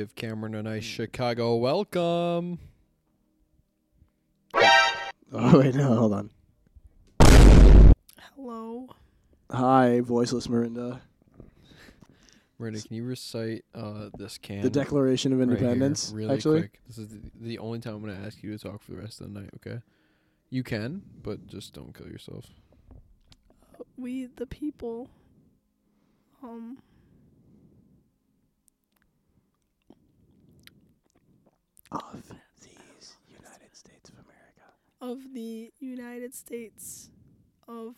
Give Cameron a nice Chicago welcome. Oh wait, no, hold on. Hello. Hi, voiceless Marinda. Miranda, can you recite uh, this can? The Declaration of right here, Independence. really actually, quick. This is the, the only time I'm going to ask you to talk for the rest of the night. Okay? You can, but just don't kill yourself. We the people. Um. Of these United States of America. Of the United States of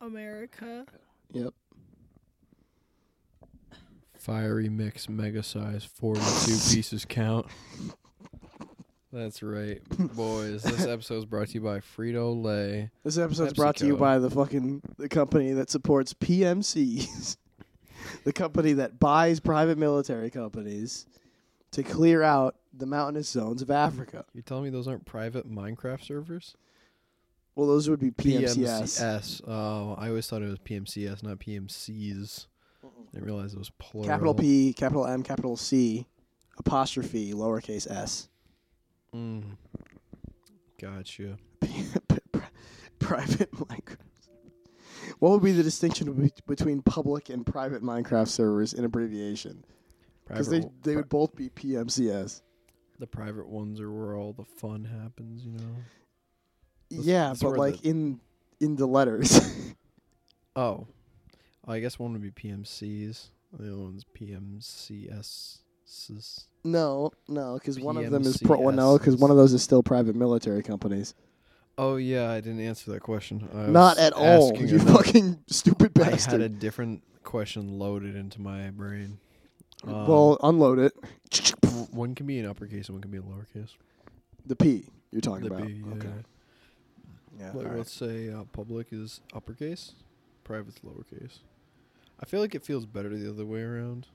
America. Yep. Fiery mix, mega size, 42 pieces count. That's right, boys. This episode is brought to you by Frito Lay. This episode's brought to you by the fucking the company that supports PMCs, the company that buys private military companies to clear out the mountainous zones of Africa. You're telling me those aren't private Minecraft servers? Well, those would be PMCS. PMCS. Oh, I always thought it was PMCS, not PMCs. Didn't realize it was plural. Capital P, capital M, capital C, apostrophe, lowercase s. Mm. Gotcha. private Minecraft. What would be the distinction be- between public and private Minecraft servers in abbreviation? Because they w- they would both be PMCS. the private ones are where all the fun happens, you know. That's- yeah, that's but like the- in in the letters. Oh, I guess one would be PMCs. The other one's PMCS. no, no, because one of them is pro. Well, no, because one of those is still private military companies. Oh yeah, I didn't answer that question. I Not at all. asking You fucking stupid bastard. I had a different question loaded into my brain. Um, well, unload it. one can be an uppercase and one can be a lowercase. The P you're talking The about. B, yeah. Okay. Yeah. Like, alright. let's say uh, public is uppercase, private's lowercase. I feel like it feels better the other way around.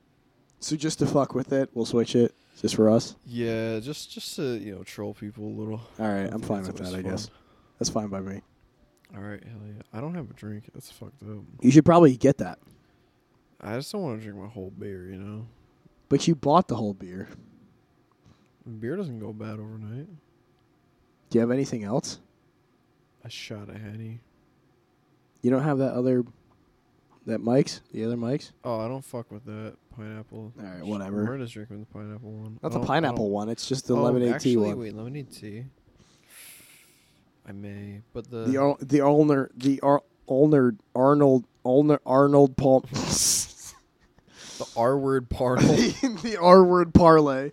So just to fuck with it, we'll switch it just for us. Yeah, just just to you know troll people a little. All right, I'm fine with that. I guess that's fine by me. All right, hell yeah. I don't have a drink. That's fucked up. You should probably get that. I just don't want to drink my whole beer. You know, But you bought the whole beer. beer doesn't go bad overnight. Do you have anything else? A shot of henny. You don't have that other, that Mike's, the other Mike's. Oh, I don't fuck with that pineapple. All right, whatever. Murda's drinking the pineapple one. Not the pineapple one. It's just the oh, lemonade actually, tea one. Wait, lemonade tea. I may, but the The the Ulner the Ar- Ulner Arnold Ulner Arnold Paul the R word parnell. the R word parlay.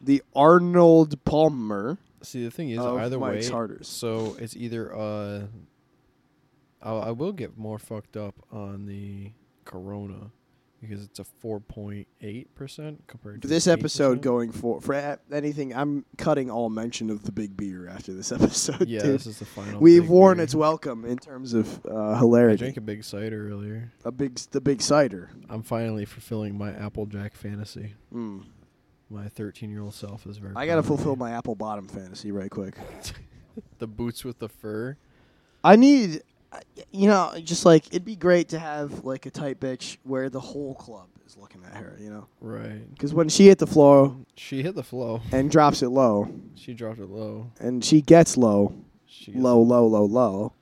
The Arnold Palmer See, the thing is, of either Mike's way, Harders. so it's either uh, I'll, I will get more fucked up on the Corona because it's a four point eight percent compared to this 8%. episode going for for a- anything, I'm cutting all mention of the big beer after this episode. Yeah, dude. this is the final. We've worn beer. its welcome in terms of uh, I hilarity. drank a big cider earlier. A big, the big cider. I'm finally fulfilling my Applejack fantasy. Mm. My 13 year old self is very. I gotta fulfill me. my apple bottom fantasy right quick. the boots with the fur. I need, you know, just like it'd be great to have like a tight bitch where the whole club is looking at her, you know, Right. because when she hit the floor She hit the flow. and drops it low, She dropped it low. and she gets low, She gets- low, low, low, low.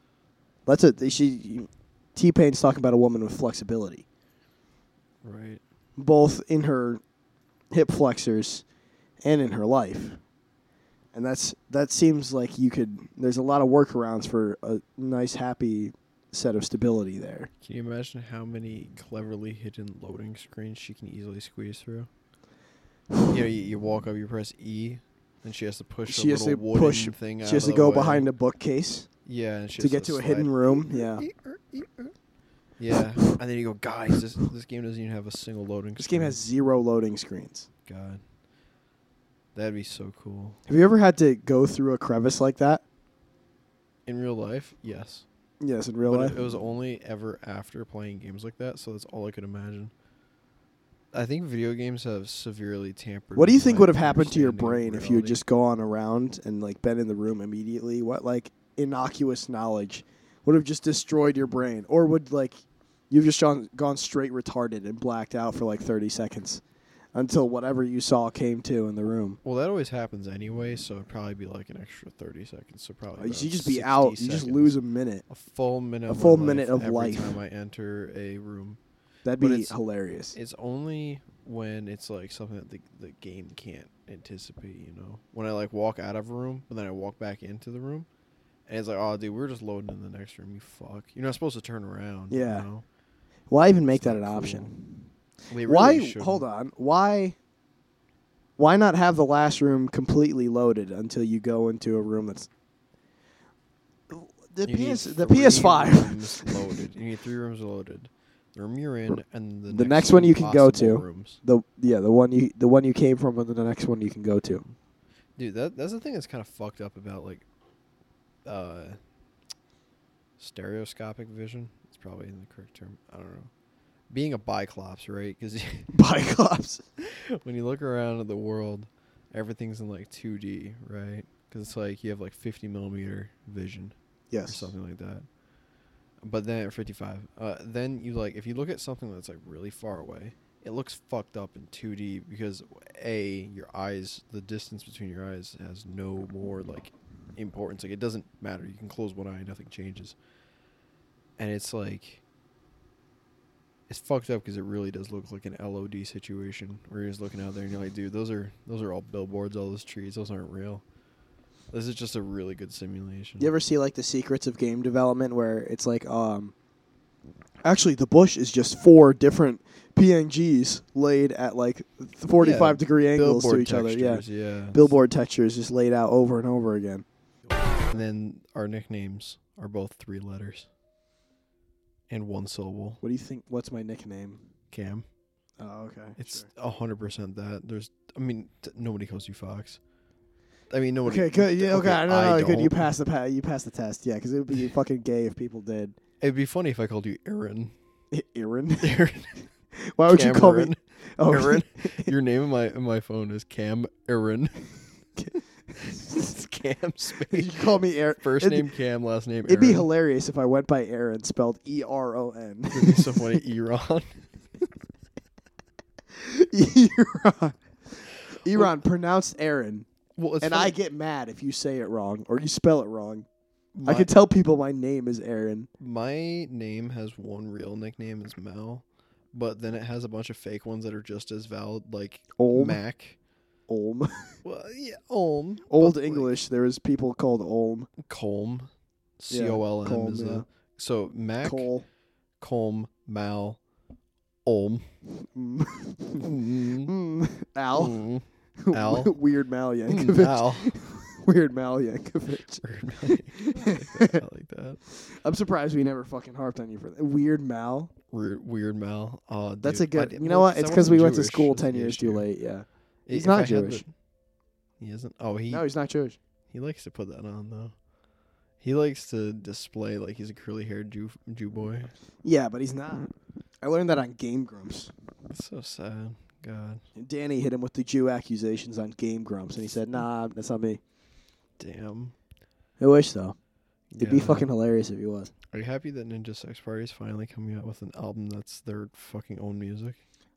That's it. She T Pain's talking about a woman with flexibility, Right. both in her hip flexors and in her life. And that's that seems like you could. There's a lot of workarounds for a nice, happy set of stability there. Can you imagine how many cleverly hidden loading screens she can easily squeeze through? you know, you, you walk up, you press E, and she has to push She a has little to wooden push- thing out She has to go way. behind a bookcase Yeah, and she to get to a hidden room. Yeah. Yeah, and then you go, guys, this this game doesn't even have a single loading. Screen. This game has zero loading screens. God, that'd be so cool Have you ever had to go through a crevice like that? in real life. Yes, Yes, in real but life. it, it was only ever after playing games like that, so that's all I could imagine. I think video games have severely tampered. what do you think would have happened to your brain if you had just gone around and like been in the room immediately? What like innocuous knowledge would have just destroyed your brain, or would like you've just gone gone straight retarded and blacked out for like thirty seconds until whatever you saw came to in the room. Well, that always happens anyway, so it'd probably be like an extra thirty seconds. So probably You just be 60 out. You just lose a minute. a full minute. a full life minute of every life. time I enter a room. That'd But be it's- hilarious. It's only when it's like something that the the game can't anticipate. You know, when I like walk out of a room, but then I walk back into the room, and it's like, oh, dude, we're just loading in the next room. You fuck. You're not supposed to turn around. Yeah. You know? Why even make It's that an cool. option? They why? shouldn't. Hold on. Why? Why not have the last room completely loaded until you go into a room that's the You PS the three PS5. rooms loaded. You need three rooms loaded. The room you're in, and the, The next one you can go to. Rooms. The yeah, the one you the one you came from and the next one you can go to. Dude, that that's the thing that's kind of fucked up about like uh stereoscopic vision. It's probably in the correct term. I don't know. Being a biclops, right? Because Biclops. when you look around at the world, everything's in like 2D, right? Because it's like you have like 50 millimeter vision yes, or something like that. But then at 55, uh, then you like if you look at something that's like really far away, it looks fucked up in 2D because a your eyes, the distance between your eyes has no more like importance. Like it doesn't matter. You can close one eye, nothing changes. And it's like it's fucked up because it really does look like an LOD situation where you're just looking out there and you're like, dude, those are those are all billboards, all those trees, those aren't real. This is just a really good simulation. You ever see like the secrets of game development where it's like um actually the bush is just four different PNGs laid at like 45 Yeah, degree angles to each other. Yeah. yeah. Billboard textures just laid out over and over again. And then our nicknames are both three letters and one syllable. What do you think what's my nickname? Cam. Oh, okay. It's a hundred percent that. There's, I mean, t- nobody calls you Fox. I mean, nobody. Okay, good. Yeah, okay. No, no, I good. You don't. passed the pa- you passed the test. Yeah, because it would be fucking gay if people did. It'd be funny if I called you Aaron. I- Aaron. Aaron. Why would you call me? Cameron. Oh, Aaron. Your name in my in my phone is Cam Aaron. Cam you call me Aaron. 1st It'd- name Cam, last name Aaron. It'd be hilarious if I went by Aaron, spelled E R O N. It'd be so funny, Iran. Iran. Iran pronounced Aaron, Well, and funny. I get mad if you say it wrong or you spell it wrong. my, I could tell people my name is Aaron. my name has one real nickname is Mel, but then it has a bunch of fake ones that are just as valid, like Olm. Mac. Olm. Well, yeah, Olm. Old but, like, English. There was people called Olm. Colm. C O L M is yeah. the so Mac, Cole. Colm, Mal, Olm, Mm. mm, Mm. Al. mm, Al. Weird Mal Yankovic. Al. Weird Mal Yankovic. I like that. I'm surprised we never fucking harped on you for that. Weird Mal. Weird, weird Mal. Oh, That's a dude, I good. di- You know well, what? It's because we wasn't went to school ten years too late. Yeah. He's not Jewish. the- he isn't. Oh, he No, he's not Jewish. he likes to put that on though. He likes to display like he's a curly haired Jew Jew boy. Yeah, but he's not. I learned that on Game Grumps. It's so sad. God And Danny hit him with the Jew accusations on Game Grumps, and he said, "Nah, that's not me." damn. I wish though. It'd be fucking hilarious if he was. Are you happy that Ninja Sex Party is finally coming out with an album that's their fucking own music?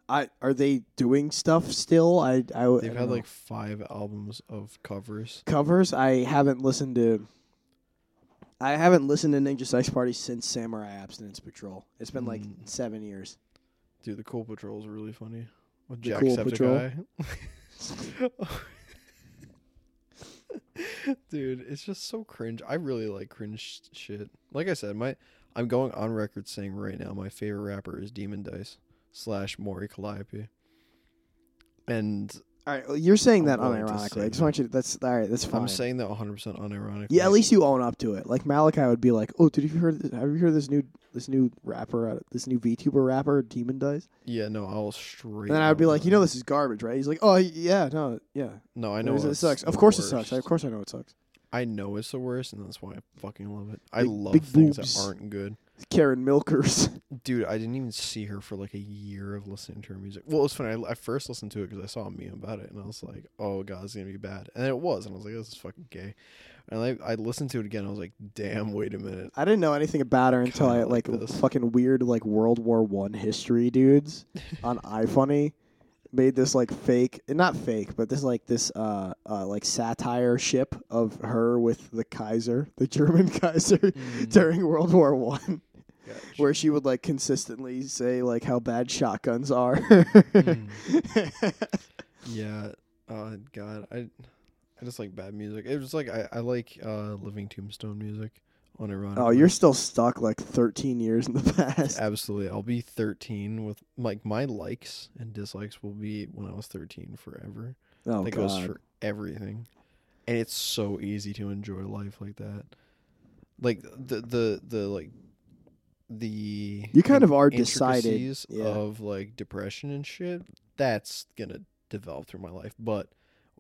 I are they doing stuff still? I I, I They've don't had know. like five albums of covers. covers. I haven't listened to. I haven't listened to Ninja Sex Party since Samurai Abstinence Patrol. It's been like Mm. seven years. Dude, the Cool Patrol is really funny. With The Jack Cool Patrol? Dude, it's just so cringe. I really like cringe shit. Like I said, my I'm going on record saying right now my favorite rapper is Demondice slash Mori Calliope. And All right, well, you're saying that I'm to unironically. say I just want you. To, that's all right. That's fine. I'm saying that 100 percent unironically. yeah, at least you own up to it. Like Malachi would be like, "Oh, did you hear? This, have you heard this new this new rapper, this new VTuber rapper, Demondice?" Yeah, no, I'll straight. And then I would be like, "You know, this is garbage, right?" He's like, "Oh, yeah, no, yeah, No, I know it sucks. Of course, it sucks. worst. Of course, I know it sucks." I know it's the worst, and that's why I fucking love it. I Big- love big things boobs. that aren't good. Karen Milkers. Dude, I didn't even see her for like a year of listening to her music. Well, it was funny. I, I first listened to it because I saw a meme about it, and I was like, "Oh god, it's gonna be bad," and it was. And I was like, "This is fucking gay." And I, I listened to it again. I was like, "Damn, wait a minute." I didn't know anything about her until I like like fucking weird like World War One history dudes on iFunny. made this like fake, not fake, but this like this uh, uh like satire ship of her with the Kaiser, the German Kaiser Mm. during World War One, Gotcha. where she would like consistently say like how bad shotguns are. Mm. Yeah. Oh God, I I just like bad music. It was like I I like uh Living Tombstone music. On Iran. oh, you're still stuck like 13 years in the past. absolutely. I'll be 13 with like my likes and dislikes will be when I was 13 forever. Oh that god. goes for everything, and it's so easy to enjoy life like that. Like the the the like the You kind of are decided, yeah. of like depression and shit. That's gonna develop through my life, but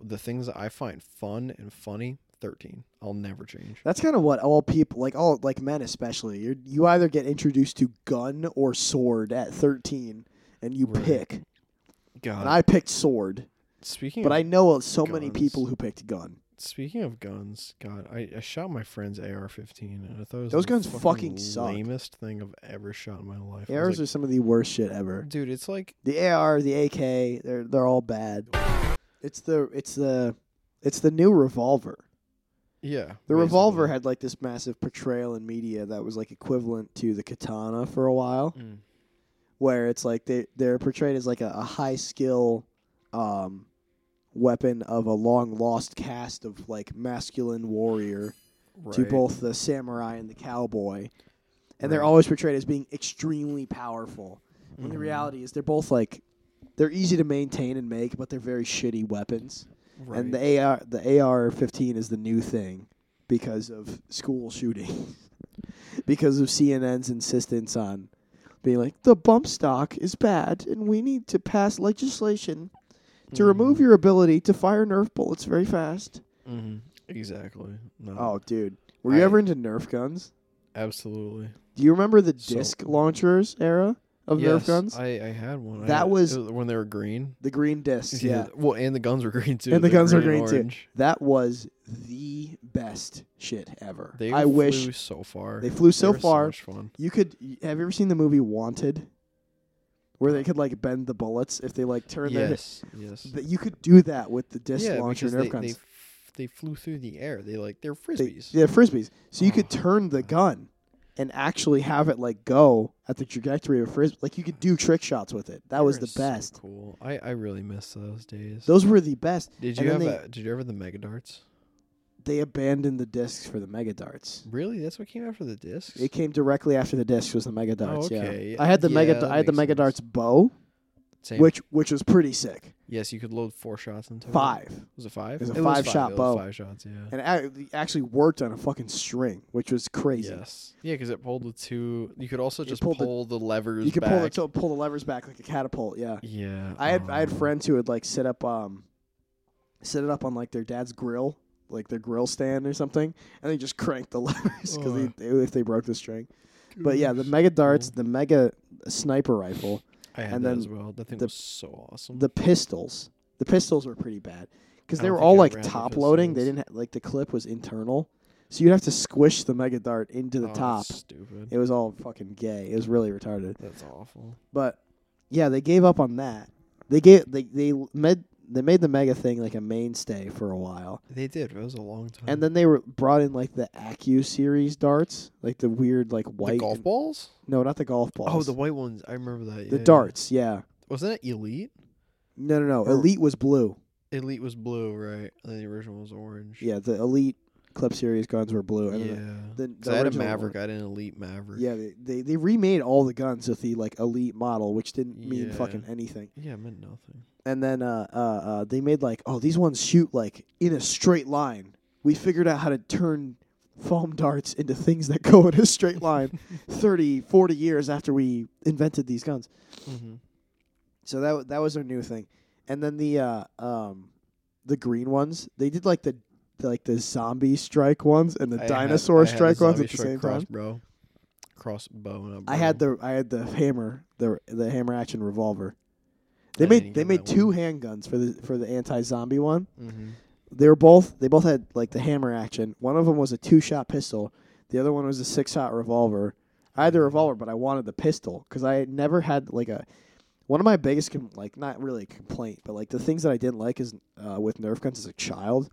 the things that I find fun and funny, 13. I'll never change. That's kind of what all people like all like men especially. You you either get introduced to gun or sword at 13 and you Right. pick. God, And I picked sword, speaking but I know so many people who picked gun. Speaking of guns, God, I, I shot my friend's AR-15, and I thought it was Those the guns fucking suck. lamest thing I've ever shot in my life. I was ARs like, are some of the worst shit ever. dude, it's like The AR, the AK, they're they're all bad. It's the it's the it's the new revolver. yeah. The revolver had like this massive portrayal in media that was like equivalent to the katana for a while. Mm. where it's like they they're portrayed as like a, a high skill um, weapon of a long lost caste of like masculine warrior to both the samurai and the cowboy, and they're always portrayed as being extremely powerful. When the Mhm. reality is they're both like they're easy to maintain and make, but they're very shitty weapons. Right. And the AR the AR-15 is the new thing because of school shootings, because of CNN's insistence on being like the bump stock is bad and we need to pass legislation to remove Mhm. your ability to fire Nerf bullets very fast. Mhm. Exactly. No. Oh, dude, were you ever into Nerf guns? absolutely. Do you remember the So- disc launchers era of yes, Nerf guns? I, I had one. That had- was- when they were green. the green discs, yeah. Well, and the guns were green too. And the They're guns were and green, too. That was the best shit ever. They I flew wish so far. they flew They so were far. fun. You could. Have you ever seen the movie Wanted? Where they could like bend the bullets if they like turn their. Yes. Yes. That you could do that with the disc yeah, launcher Nerf they, guns. they f- they flew through the air. They like they're They- frisbees. yeah, frisbees. So you could Oh. turn the gun and actually have it like go at the trajectory of a frisbee. Like you could do trick shots with it. That They was the so best. cool. I, I really miss those days. Those were the best. did you have they- a, Did you ever have the mega darts? They abandoned the discs for the mega darts. Really? That's what came after the discs. It came directly after the discs was the mega darts. okay. Yeah, I had the Yeah, mega. I had the mega sense. darts bow, Same. which which was pretty sick. yes, you could load four shots into it. Five. Was it five? It was a was It was bow. Five shots. Yeah. and it actually worked on a fucking string, which was crazy. Yes. Yeah, because it pulled the two. You could also just pulled the- pull the, levers. You could back. pull the to- pull the levers back like a catapult. Yeah, Yeah. I had I had um, friends who would like set up um, set it up on like their dad's grill, like their grill stand or something, and they just crank the levers because they, if they broke the string. But yeah, the mega darts, the mega sniper rifle, I had and then as well. That thing the- was so awesome. the pistols. The pistols were pretty bad because they were all I like had the top loading. They didn't ha- like the clip was internal, so you'd have to squish the mega dart into the Oh, top. Stupid. It was all fucking gay. It was really retarded. That's awful. But yeah, they gave up on that. They gave they they made they made the mega thing like a mainstay for a while, They did. It was a long time. and then they were brought in like the Accu series darts, like the weird like the white. golf and- balls. No, not the golf balls. Oh, the white ones. I remember that. the yeah, yeah. darts. Yeah. Wasn't it elite? No, no, no. Or- Elite was blue. Elite was blue, right? And then the original was orange. Yeah, the Elite Clip series guns were blue. And Yeah. then the, the I had a Maverick. one- I had an Elite Maverick. Yeah, they, they they remade all the guns with the like Elite model, which didn't mean Yeah. fucking anything. Yeah, it meant nothing. and then uh, uh, uh, they made like, oh, these ones shoot like in a straight line. We figured out how to turn foam darts into things that go in a straight line 30, 40 years after we invented these guns. Mm-hmm. So that wa- that was their new thing. And then the uh, um, the green ones, they did like the like the zombie strike ones and the dinosaur strike ones at the same cross, time. bro. Crossbow. I had the I had the hammer, the the hammer action revolver. They I made they made two one. handguns for the for the anti zombie one. Mm-hmm. they were both they both had like the hammer action. One of them was a two shot pistol. The other one was a six shot revolver. I had the revolver, but I wanted the pistol because I had never had like a. One of my biggest, com- like, not really a complaint, but like the things that I didn't like is uh, with Nerf guns as a child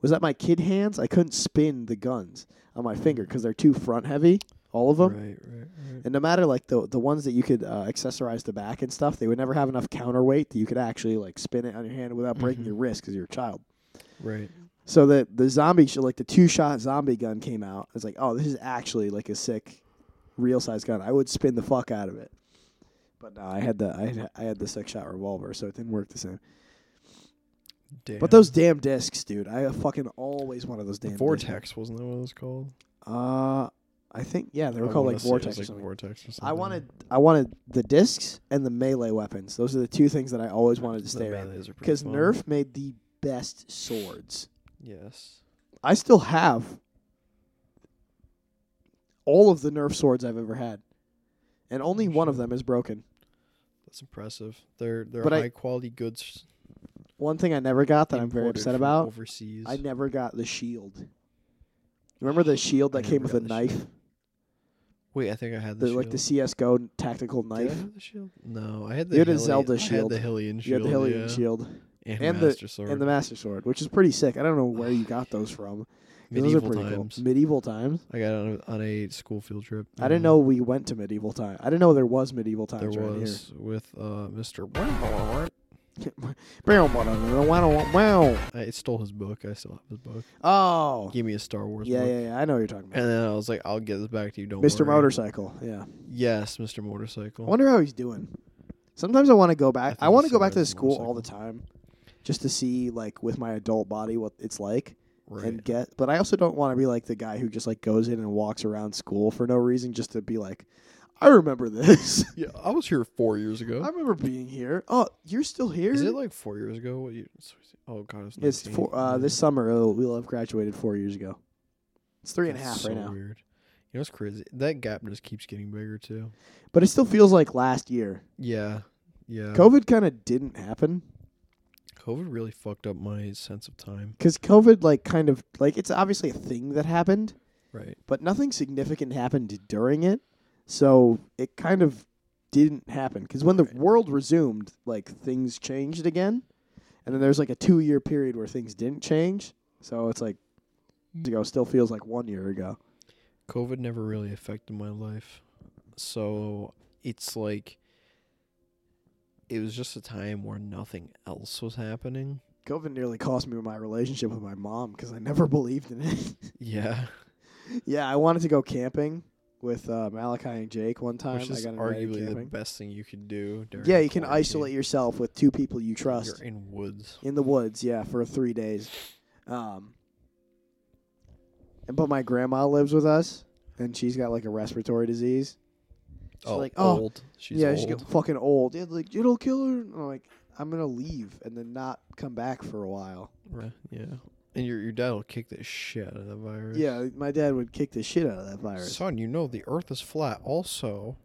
was that my kid hands I couldn't spin the guns on my finger because they're too front heavy, all of them. Right, right, right. And no matter like the the ones that you could uh, accessorize the back and stuff, they would never have enough counterweight that you could actually like spin it on your hand without breaking Mhm. your wrist because you're a child. Right. So the the zombie sh- like the two shot zombie gun came out. I was like, oh, this is actually like a sick, real size gun. I would spin the fuck out of it. But no, I had the I had, I had the six shot revolver, so it didn't work the same. Damn. But those damn discs, dude, I fucking always wanted those damn discs. Vortex wasn't that what it was called? Uh, I think yeah, they were I called like say it was vortex or like something. Vortex or something. I wanted I wanted the discs and the melee weapons. Those are the two things that I always wanted to stay melees Because. Nerf made the best swords. Yes. I still have all of the Nerf swords I've ever had, and only one of them is broken. That's impressive. They're they're But I- high quality goods. One thing I never got that I'm very imported upset from about. Overseas. I never got the shield. Remember the shield I that came never with a got the knife, shield. Wait, I think I had the, the, shield. like the CS:GO tactical Did I knife. have the shield? No, I had the You had a Hylian- Zelda I shield. had the Hylian You shield. had the Hylian yeah. shield and, And the- Master Sword. and the Master Sword, which is pretty sick. I don't know where you got those from. 'cause medieval those are pretty times. cool. Medieval times. I got on a, on a school field trip. I didn't um, know we went to medieval time. I didn't know there was medieval times there right was with uh, Mr. Wow. I stole his book. I still have his book. Oh. Give me a Star Wars Yeah, book. yeah, yeah. I know what you're talking about. And then I was like, I'll get this back to you. Don't Mr. worry. Motorcycle. Yeah. Yes, Mr. Motorcycle. I wonder how he's doing. Sometimes I want to go back. think I, want to go back to the school all the time, just to see like with my adult body what it's like right. and get. But I also don't want to be like the guy who just like goes in and walks around school for no reason, just to be like, I remember this. yeah, I was here four years ago. I remember being here. Oh, you're still here? Is it like four years ago? What you? Oh God, it's, not. It's 19. four. Uh, this summer oh, we'll have graduated four years ago. It's three and a half That's right so now, Weird. You know what's crazy? That gap just keeps getting bigger too. but it still feels like last year. Yeah, yeah. COVID kind of didn't happen COVID really fucked up my sense of time. because COVID like kind of like it's obviously a thing that happened, Right. but nothing significant happened during it. So it kind of didn't happen because when the world resumed, like things changed again, and then there's like a two year period where things didn't change. So it's like mm. ago still feels like one year ago. COVID never really affected my life. So it's like it was just a time where nothing else was happening. COVID nearly cost me my relationship with my mom because I never believed in it. Yeah. yeah, I wanted to go camping with uh, Malachi and Jake one time. Which I is got arguably the best thing you could do Yeah, you can quarantine. isolate yourself with two people you trust You're in woods. in the woods. Yeah, for three days. Um, and but my grandma lives with us, and she's got like a respiratory disease. She's oh, like, oh, old. She's yeah, old. she's getting fucking old. Yeah, like it'll kill her. I'm like, I'm gonna leave and then not come back for a while. Right, yeah. And your your dad will kick the shit out of that virus. Yeah, my dad would kick the shit out of that virus. Son, you know the earth is flat. Also,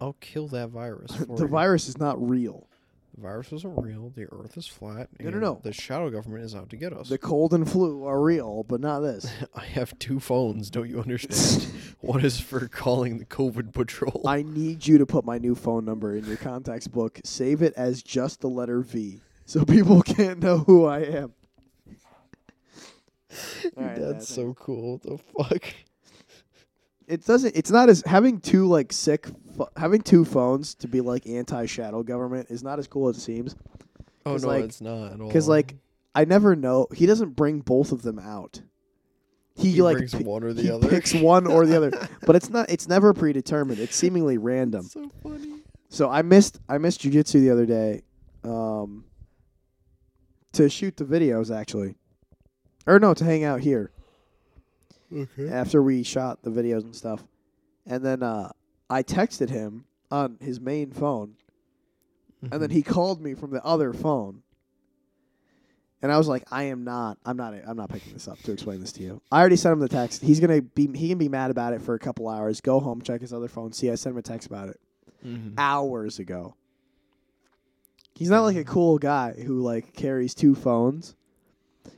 I'll kill that virus. For the you. virus is not real. The virus isn't real. The earth is flat. No, no, and no. The shadow government is out to get us. The cold and flu are real, but not this. I have two phones. Don't you understand? One is for calling the COVID patrol. I need you to put my new phone number in your contacts book. Save it as just the letter V, so people can't know who I am. All right, That's that's so cool. What the fuck? It doesn't. It's not as having two like sick, pho- having two phones to be like anti shadow government is not as cool as it seems. Oh 'Cause, no, like- it's not at all. 'cause, like, I never know. He doesn't bring both of them out. He, he like brings pi- one or the he other. picks one or the other, but it's not. It's never predetermined. It's seemingly random. so funny. So I missed I missed jujitsu the other day, um, to shoot the videos actually, or no, to hang out here Okay. after we shot the videos and stuff, and then uh, I texted him on his main phone, and Mm-hmm. then he called me from the other phone, and I was like, I am not, I'm not, I'm not picking this up to explain this to you. I already sent him the text. He's gonna be, he can be mad about it for a couple hours. Go home, check his other phone, see I sent him a text about it Mhm. hours ago. He's not like a cool guy who like carries two phones.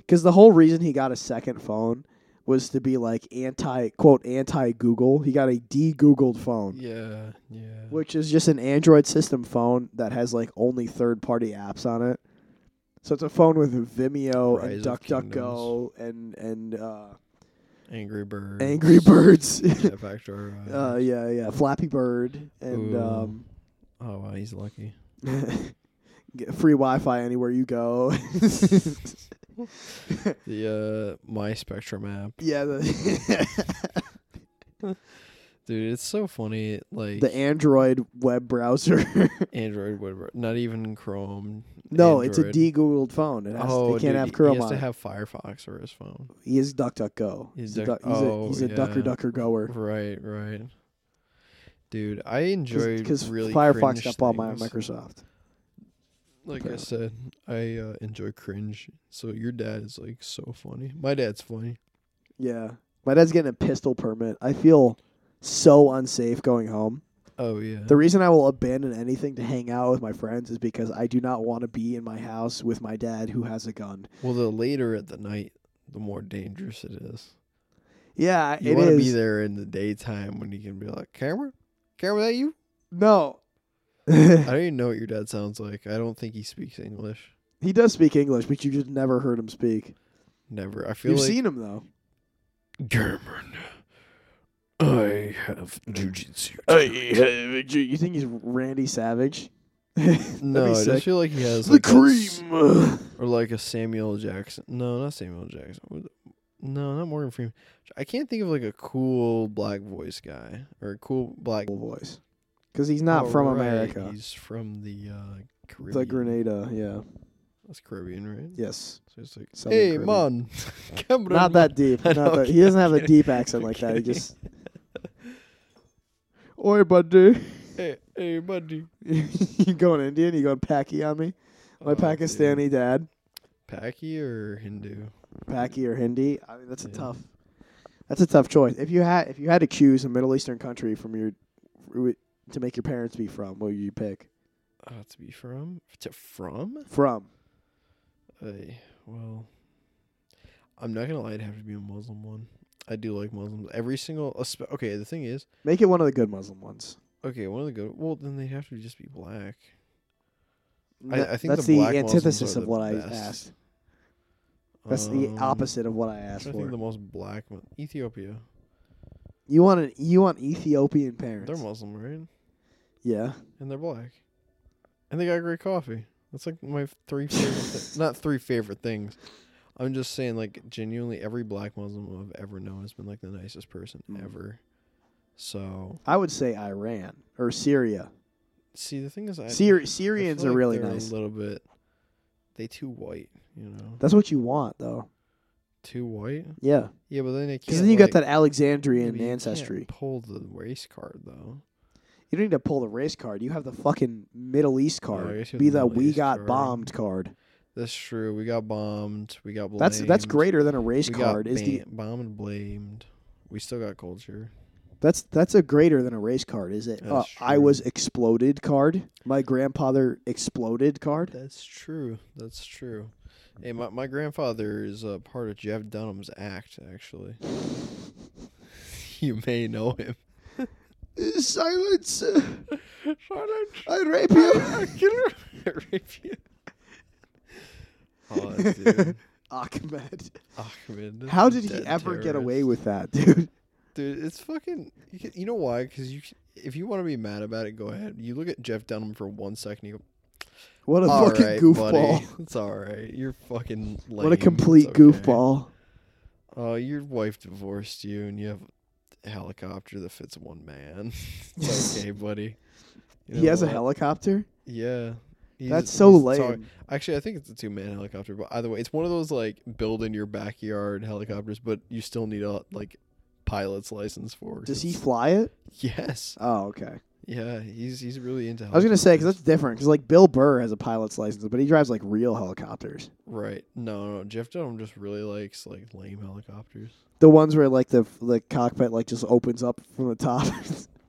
Cuz the whole reason he got a second phone was to be like anti quote anti Google. He got a de Googled phone, Yeah, yeah. which is just an Android system phone that has like only third party apps on it. So it's a phone with Vimeo Rise and DuckDuckGo and and uh, Angry Birds. Angry Birds. yeah, Factor. uh, yeah, yeah, Flappy Bird and Ooh. um, oh wow, he's lucky. get free Wi-Fi anywhere you go. The uh, My Spectrum app, yeah, the dude. It's so funny. Like the Android web browser. Android, whatever. Not even Chrome. no, it's a Android. de-Googled phone. It has Oh, they can't dude, have Chrome He has on. to have Firefox or his phone. he is DuckDuckGo. He's He's, a, Duck- he's, a, oh, he's a ducker yeah. ducker goer. Right, right. Dude, I enjoyed Because really Firefox got bought by. Microsoft. Like I said, I uh, enjoy cringe. So your dad is like so funny. My dad's funny. Yeah, my dad's getting a pistol permit. I feel so unsafe going home. Oh yeah. The reason I will abandon anything to hang out with my friends is because I do not want to be in my house with my dad who has a gun. well, the later at the night, the more dangerous it is. Yeah, You it want to be there in the daytime when you can be like, camera, camera, that you? No. I don't even know what your dad sounds like. I don't think he speaks English. he does speak English, but you just never heard him speak. Never. I feel You've like seen him though. Cameron. I have jujitsu. Hey, you think he's Randy Savage? No, I just feel like he has the like s- cream. or like a Samuel Jackson. No, not Samuel Jackson. What the- No, not Morgan Freeman. I can't think of like a cool black voice guy or a cool black. Voice. Because he's not Oh, from right, America. He's from the uh, Caribbean. The Grenada, yeah. That's Caribbean, right? Yes. So it's like, Southern hey, Caribbean. man, Cameron, Not that deep. I Not know, that. He doesn't have a deep accent like that. He just. Oi, buddy. Hey, hey, buddy. you going Indian? You going Paki on me? My Oh, dude. Pakistani dad. Paki or Hindu? Paki or Hindi? I mean, that's a Yeah. tough. That's a tough choice. If you had, if you had to choose a Middle Eastern country from your, to make your parents be from, what would you pick? Uh, to be from? To from? From. Hey, well, I'm not gonna lie. It'd have to be a Muslim one. I do like Muslims. Every single. Okay, the thing is, Make it one of the good Muslim ones. okay, one of the good. Well, then they'd have to just be black. I- I think that's the the, antithesis of the what I best. asked. That's the Um, opposite of what I asked I think the most black one, Ethiopia. You want an, you want Ethiopian parents? They're Muslim, right? yeah. And they're black, and they got great coffee. That's like my three favorite. thi- not three favorite things. I'm just saying, like genuinely, every black Muslim I've ever known has been like the nicest person Mm. ever. So I would say Iran or Syria. see, the thing is, I Syri- I Syrians feel are like really nice. A little bit. They too white, you know. That's what you want, though. Too white. Yeah, Yeah, but then can't. because then you got that Alexandrian you ancestry. Pull the race card though. You don't need to pull the race card. You have the fucking Middle East card. have Be the the we East got card. bombed card. That's true. We got bombed. We got blamed. That's that's greater than a race we card. Is the bombed and blamed. We still got culture. that's that's a greater than a race card, is it? Uh, I was exploded card. My grandfather exploded card. That's true. That's true. Hey, my my grandfather is a part of Jeff Dunham's act. Actually, you may know him. Silence! Uh, silence. I rape you. Killer. Rape you. Oh, dude. Achmed. Achmed. How did he dead ever get away with that, dude? Dude, it's fucking. You, can, you know why? Because you, can- if you want to be mad about it, go ahead. You look at Jeff Dunham for one second. You go, What a "All fucking right, goofball! buddy. It's all right. You're fucking. Lame. What a complete okay." goofball! Oh, your wife divorced you, and you have a helicopter that fits one man. it's okay, buddy. You he know has a helicopter. Yeah. He's- That's so lame. talk- Actually, I think it's a two man helicopter. But either way, it's one of those like build in your backyard helicopters, but you still need a like pilot's license for. Does he fly it? Yes. Oh, okay. Yeah, he's he's really into. I was gonna say because that's different. Because like Bill Burr has a pilot's license, but he drives like real helicopters. right. No, no, Jeff Dunham just really likes like lame helicopters. The ones where like the the cockpit like just opens up from the top.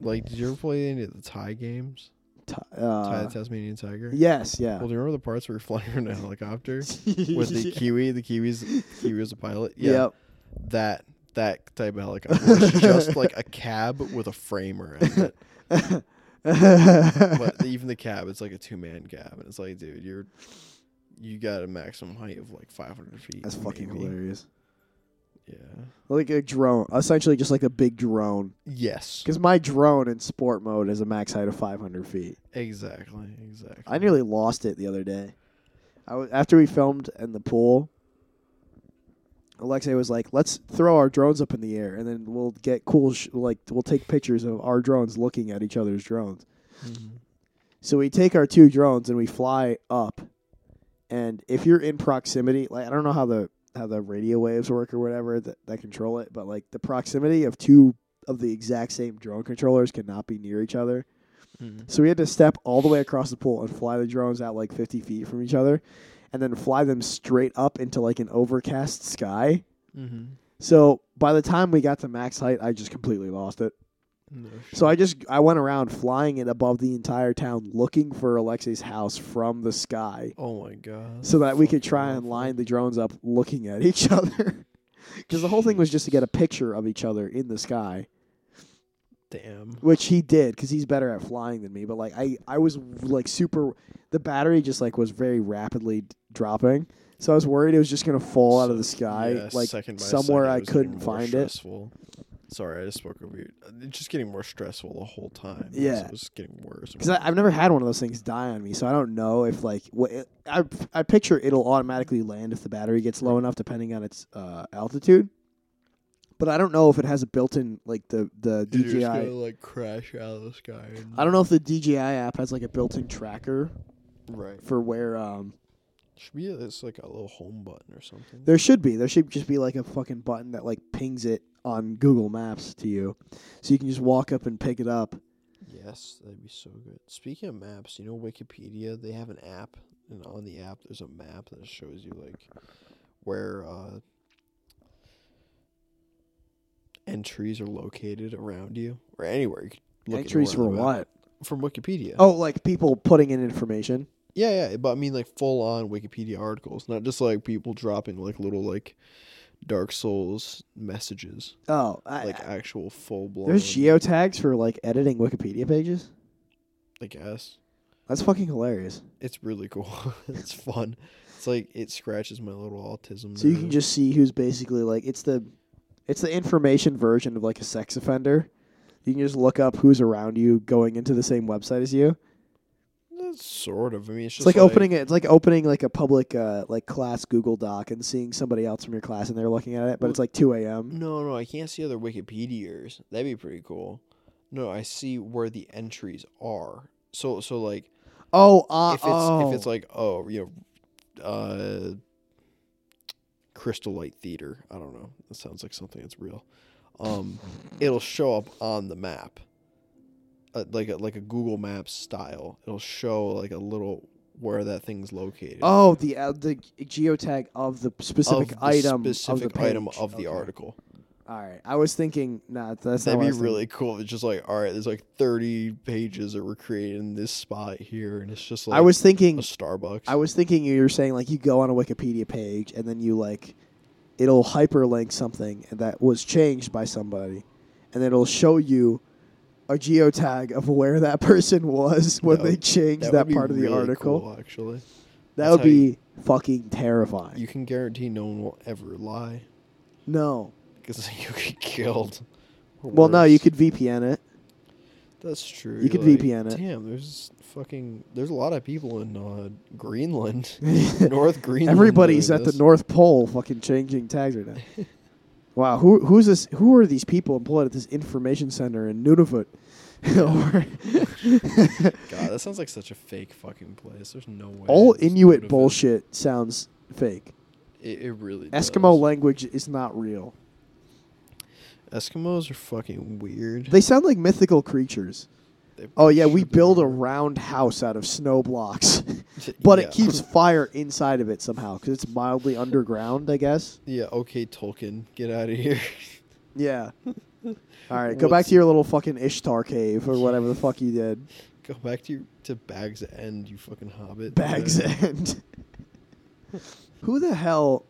Like, did you ever play any of the Ty games? Uh, the Tasmanian Tiger. yes, yeah. Well, do you remember the parts where you're flying in a helicopter with the Kiwi? The Kiwi's Kiwi was a pilot. Yeah. Yep. That that type of helicopter. It's just like a cab with a frame around it. But even the cab, it's like a two man cab, and it's like, dude, you're you got a maximum height of like 500 feet. That's fucking maybe. hilarious. Yeah. Like a drone, essentially just like a big drone. Yes. Because my drone in sport mode is a max height of 500 feet. Exactly. Exactly. I nearly lost it the other day. I was, after we filmed in the pool, Alexei was like, "Let's throw our drones up in the air, and then we'll get cool. Sh- like we'll take pictures of our drones looking at each other's drones." Mhm. So we take our two drones and we fly up. And if you're in proximity, like I don't know how the how the radio waves work or whatever that, that control it, but like the proximity of two of the exact same drone controllers cannot be near each other. Mhm. So we had to step all the way across the pool and fly the drones out like 50 feet from each other and then fly them straight up into like an overcast sky. Mhm. So by the time we got to max height, I just completely lost it. No So I just I went around flying it above the entire town looking for Alexei's house from the sky Oh my god. so that we could try and line the drones up looking at each other. Because the whole thing was just to get a picture of each other in the sky, Damn. which he did because he's better at flying than me. But like I, I was like super. The battery just like was very rapidly dropping, so I was worried it was just gonna fall out of the sky, yeah, like second by somewhere second, I it was couldn't more find it. stressful. Sorry, I just spoke over you. Uh, It's just getting more stressful the whole time. Yeah. it was getting worse. Because I've never had one of those things die on me, so I don't know if like what it, I I picture it'll automatically land if the battery gets low enough, depending on its uh, altitude. But I don't know if it has a built-in like the the You're just DJI. gonna, like crash out of the sky. And, I don't know if the DJI app has like a built-in tracker Right. for where um Should be it's like a little home button or something. there should be there should just be like a fucking button that like pings it on Google Maps to you, so you can just walk up and pick it up. Yes, that'd be so good. Speaking of maps, you know Wikipedia, they have an app, and on the app there's a map that shows you like where uh, entries are located around you or anywhere. You look Entries for anywhere on the map. what? From Wikipedia. Oh, like people putting in information. Yeah, yeah, but I mean like full on Wikipedia articles, not just like people dropping like little like Dark Souls messages, Oh, I, like actual full blown. there's geotags for like editing Wikipedia pages. I guess That's fucking hilarious. it's really cool. it's fun. It's like it scratches my little autism. So you can just see who's basically like it's the it's the information version of like a sex offender. You can just look up who's around you going into the same website as you. Sort of. I mean, it's It's just like opening it. It's like opening like a public uh, like class Google Doc and seeing somebody else from your class and they're looking at it, but it's like two a.m. No, no, I can't see other Wikipedias. That'd be pretty cool. No, I see where the entries are. So, so like Oh, uh, if it's oh. if it's like oh you know, uh, Crystal Light Theater. I don't know. That sounds like something that's real. Um, it'll show up on the map, uh, like a like a Google Maps style. It'll show like a little where that thing's located. oh the uh, the geotag of the specific of the item specific of the item page. of the article. All right, I was thinking, nah, that's That'd be was thinking. really cool. It's just like, all right, there's like 30 pages that were created in this spot here, and it's just like I was a thinking, Starbucks. I was thinking you were saying like you go on a Wikipedia page and then you like it'll hyperlink something that was changed by somebody, and it'll show you a geotag of where that person was when That they would- changed that that, would be part of the really article. cool, actually. that That's would how you- be fucking terrifying. You can guarantee no one will ever lie no. because you get killed. or Well, no, you worse. could VPN it. That's true. you could VPN it. Damn, there's fucking. There's a lot of people in uh, Greenland, North Greenland. Everybody's doing at the this. North Pole, fucking changing tags right now. Wow, who who's this? Who are these people employed at this information center in Nunavut? God, that sounds like such a fake fucking place. There's no way. All Inuit Nunavut. bullshit sounds fake. It, it really. Eskimo does. language is not real. Eskimos are fucking weird. They sound like mythical creatures. Oh yeah, we build a round house out of snow blocks, but it keeps fire inside of it somehow because it's mildly underground. I guess. Yeah, okay, Tolkien, get out of here. Yeah. All right, go back to your little fucking Ishtar cave or whatever the fuck you did. Go back to your, to Bag's End, you fucking hobbit. Bags Yeah. End. Who the hell?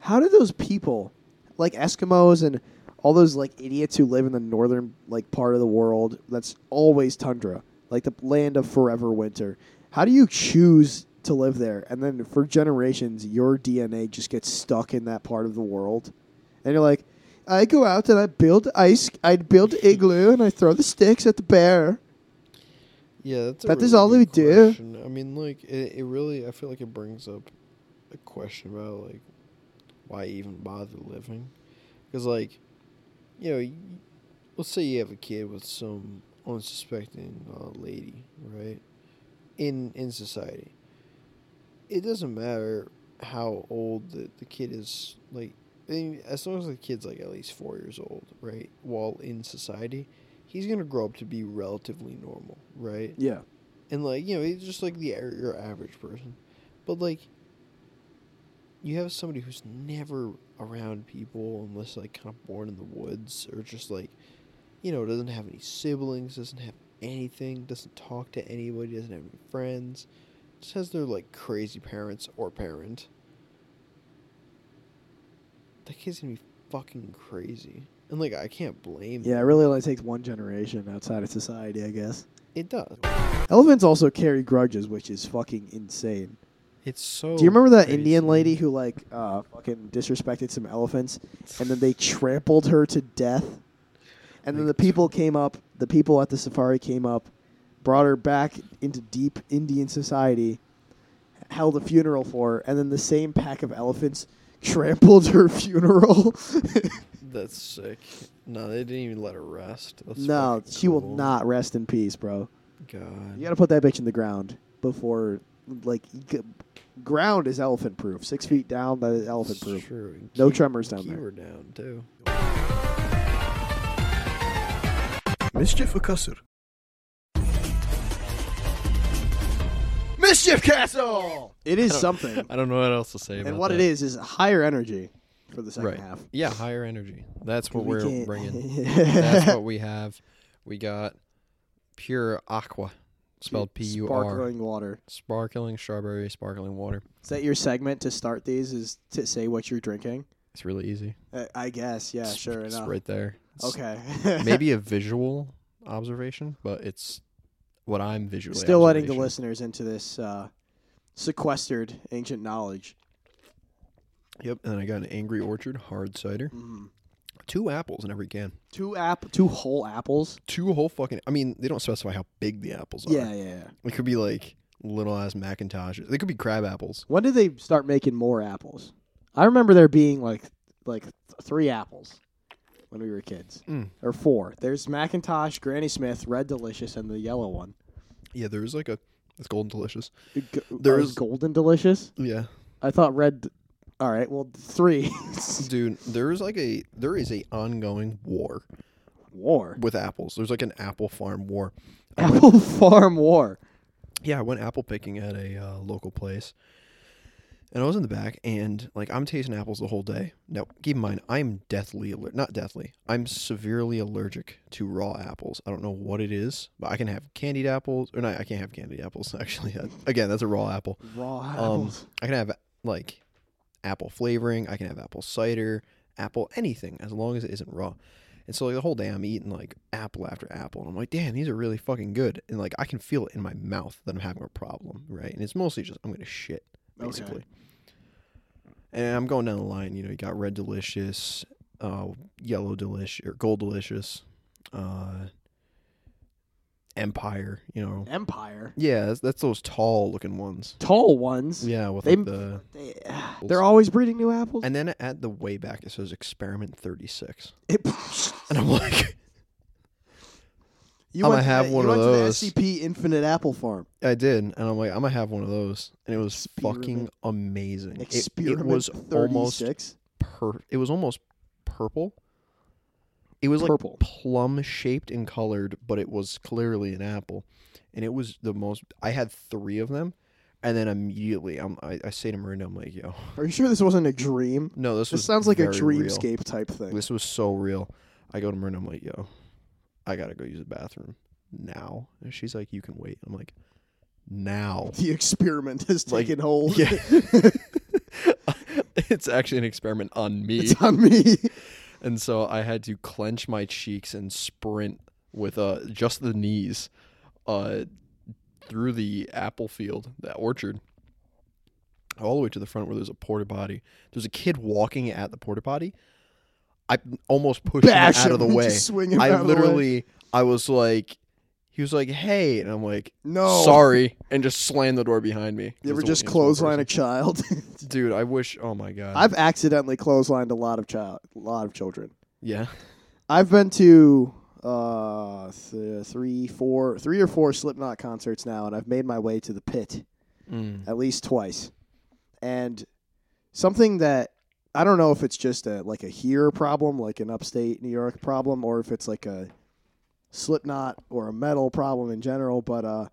How did those people? like Eskimos and all those like idiots who live in the northern like part of the world that's always tundra, like the land of forever winter. How do you choose to live there and then for generations your DNA just gets stuck in that part of the world? And you're like, I go out and I build ice, I build igloo and I throw the sticks at the bear. Yeah, that's That is really all good we do. I mean, like it, it really. I feel like it brings up a question about like why even bother living, because like, you know, let's say you have a kid with some unsuspecting uh, lady, right? In in society, it doesn't matter how old the, the kid is. Like, I mean, as long as the kid's like at least four years old, right? While in society, he's gonna grow up to be relatively normal, right? Yeah. and like you know he's just like the your average person but like you have somebody who's never around people unless like kind of born in the woods or just like you know doesn't have any siblings doesn't have anything doesn't talk to anybody doesn't have any friends just has their like crazy parents or parent that kid's gonna be fucking crazy and like i can't blame Yeah, it really only takes one generation outside of society, I guess. it does Elephants also carry grudges, which is fucking insane. It's so Do you remember that crazy. Indian lady who like uh, fucking disrespected some elephants, and then they trampled her to death? And then the people came up. The people at the safari came up, brought her back into deep Indian society, held a funeral for her, and then the same pack of elephants trampled her funeral. That's sick. No, they didn't even let her rest. That's no, she will not rest in peace, bro. God. You gotta put that bitch in the ground before, like, ground is elephant proof. Six feet down, that is elephant proof. True. and No keep- tremors down keep there. her down too. Mischief or Cussor? Mischief Castle. It is I something, I don't know what else to say about and what that. it is is higher energy for the second Right. half. Yeah, higher energy. That's what We we're can't- bringing. That's what we have. We got pure aqua, spelled P U R. Sparkling water. Sparkling strawberry, sparkling water. Is that your segment to start these? Is to say what you're drinking? It's really easy. Uh, I guess. Yeah. It's- Sure it's enough. right there. It's Okay. maybe a visual observation, but it's what I'm visually. Still letting the listeners into this uh, sequestered ancient knowledge. Yep, and then I got an Angry Orchard hard cider. Mm. Two apples in every can. Two app, two whole apples. Two whole fucking. I mean, they don't specify how big the apples are. Yeah, yeah, yeah. It could be like little ass McIntoshes. They could be crab apples. When did they start making more apples? I remember there being like like three apples when we were kids, Mm. or four. There's McIntosh, Granny Smith, Red Delicious, and the yellow one. Yeah, there's like a. It's golden delicious. There oh, is- Golden Delicious. Yeah, I thought Red. All right, well, three. dude. There is like a. There is a ongoing war War. with apples. There's like an apple farm war. I went- Apple Farm War. yeah, I went apple picking at a uh, local place, and I was in the back, and like I'm tasting apples the whole day. Now, keep in mind, I'm deathly aller- not deathly. I'm severely allergic to raw apples. I don't know what it is, but I can have candied apples, or not. I can't have candied apples. Actually, again, that's a raw apple. Raw Um, apples. I can have like apple flavoring. I can have apple cider, apple anything as long as it isn't raw. And so like the whole day I'm eating like apple after apple, and I'm like, damn, these are really fucking good. And like I can feel it in my mouth that I'm having a problem, right? And it's mostly just I'm gonna shit Okay. basically. And I'm going down the line. You know, you got red delicious, uh, yellow delicious, or gold delicious, uh, empire. You know, Empire. yeah, that's, that's those tall looking ones. Tall ones. Yeah, with They- like the They, uh, they're always breeding new apples. And then at the way back, it says experiment 36. It- And I'm like, you I'ma have the- one you of went to the those. SCP Infinite Apple Farm. I did. And I'm like, I'm going to have one of those. And it was fucking Experiment- amazing. It, it Experiment was almost 36. per- It was almost purple. It was like Purple. plum shaped and colored, but it was clearly an apple. And it was the most. I had three of them. And then immediately, I'm, I, I say to Miranda, I'm like, yo, Are you sure this wasn't a dream? no, this, This was sounds like a very real. dreamscape type thing. This was so real. I go to Miranda, I'm like, yo, I gotta go use the bathroom now. And she's like, you can wait. I'm like, now. The experiment has Like, taken hold. Yeah. it's actually an experiment on me. It's on me. And so I had to clench my cheeks and sprint with uh just the knees uh through the apple field, that orchard, all the way to the front where there's a porta potty. There's a kid walking at the porta potty. I almost pushed him Bash out of the way. him I the way. literally, I was like, he was like, "Hey," and I'm like, No. sorry," and just slammed the door behind me. You ever It was just the- it was one clothesline a person. child? Dude, I wish. Oh my god. I've accidentally clotheslined a lot of child, a lot of children. yeah. I've been to uh th- three, four, three or four Slipknot concerts now, and I've made my way to the pit Mm. at least twice. And something that I don't know if it's just a like a here problem, like an upstate New York problem, or if it's like a Slipknot or a metal problem in general, but uh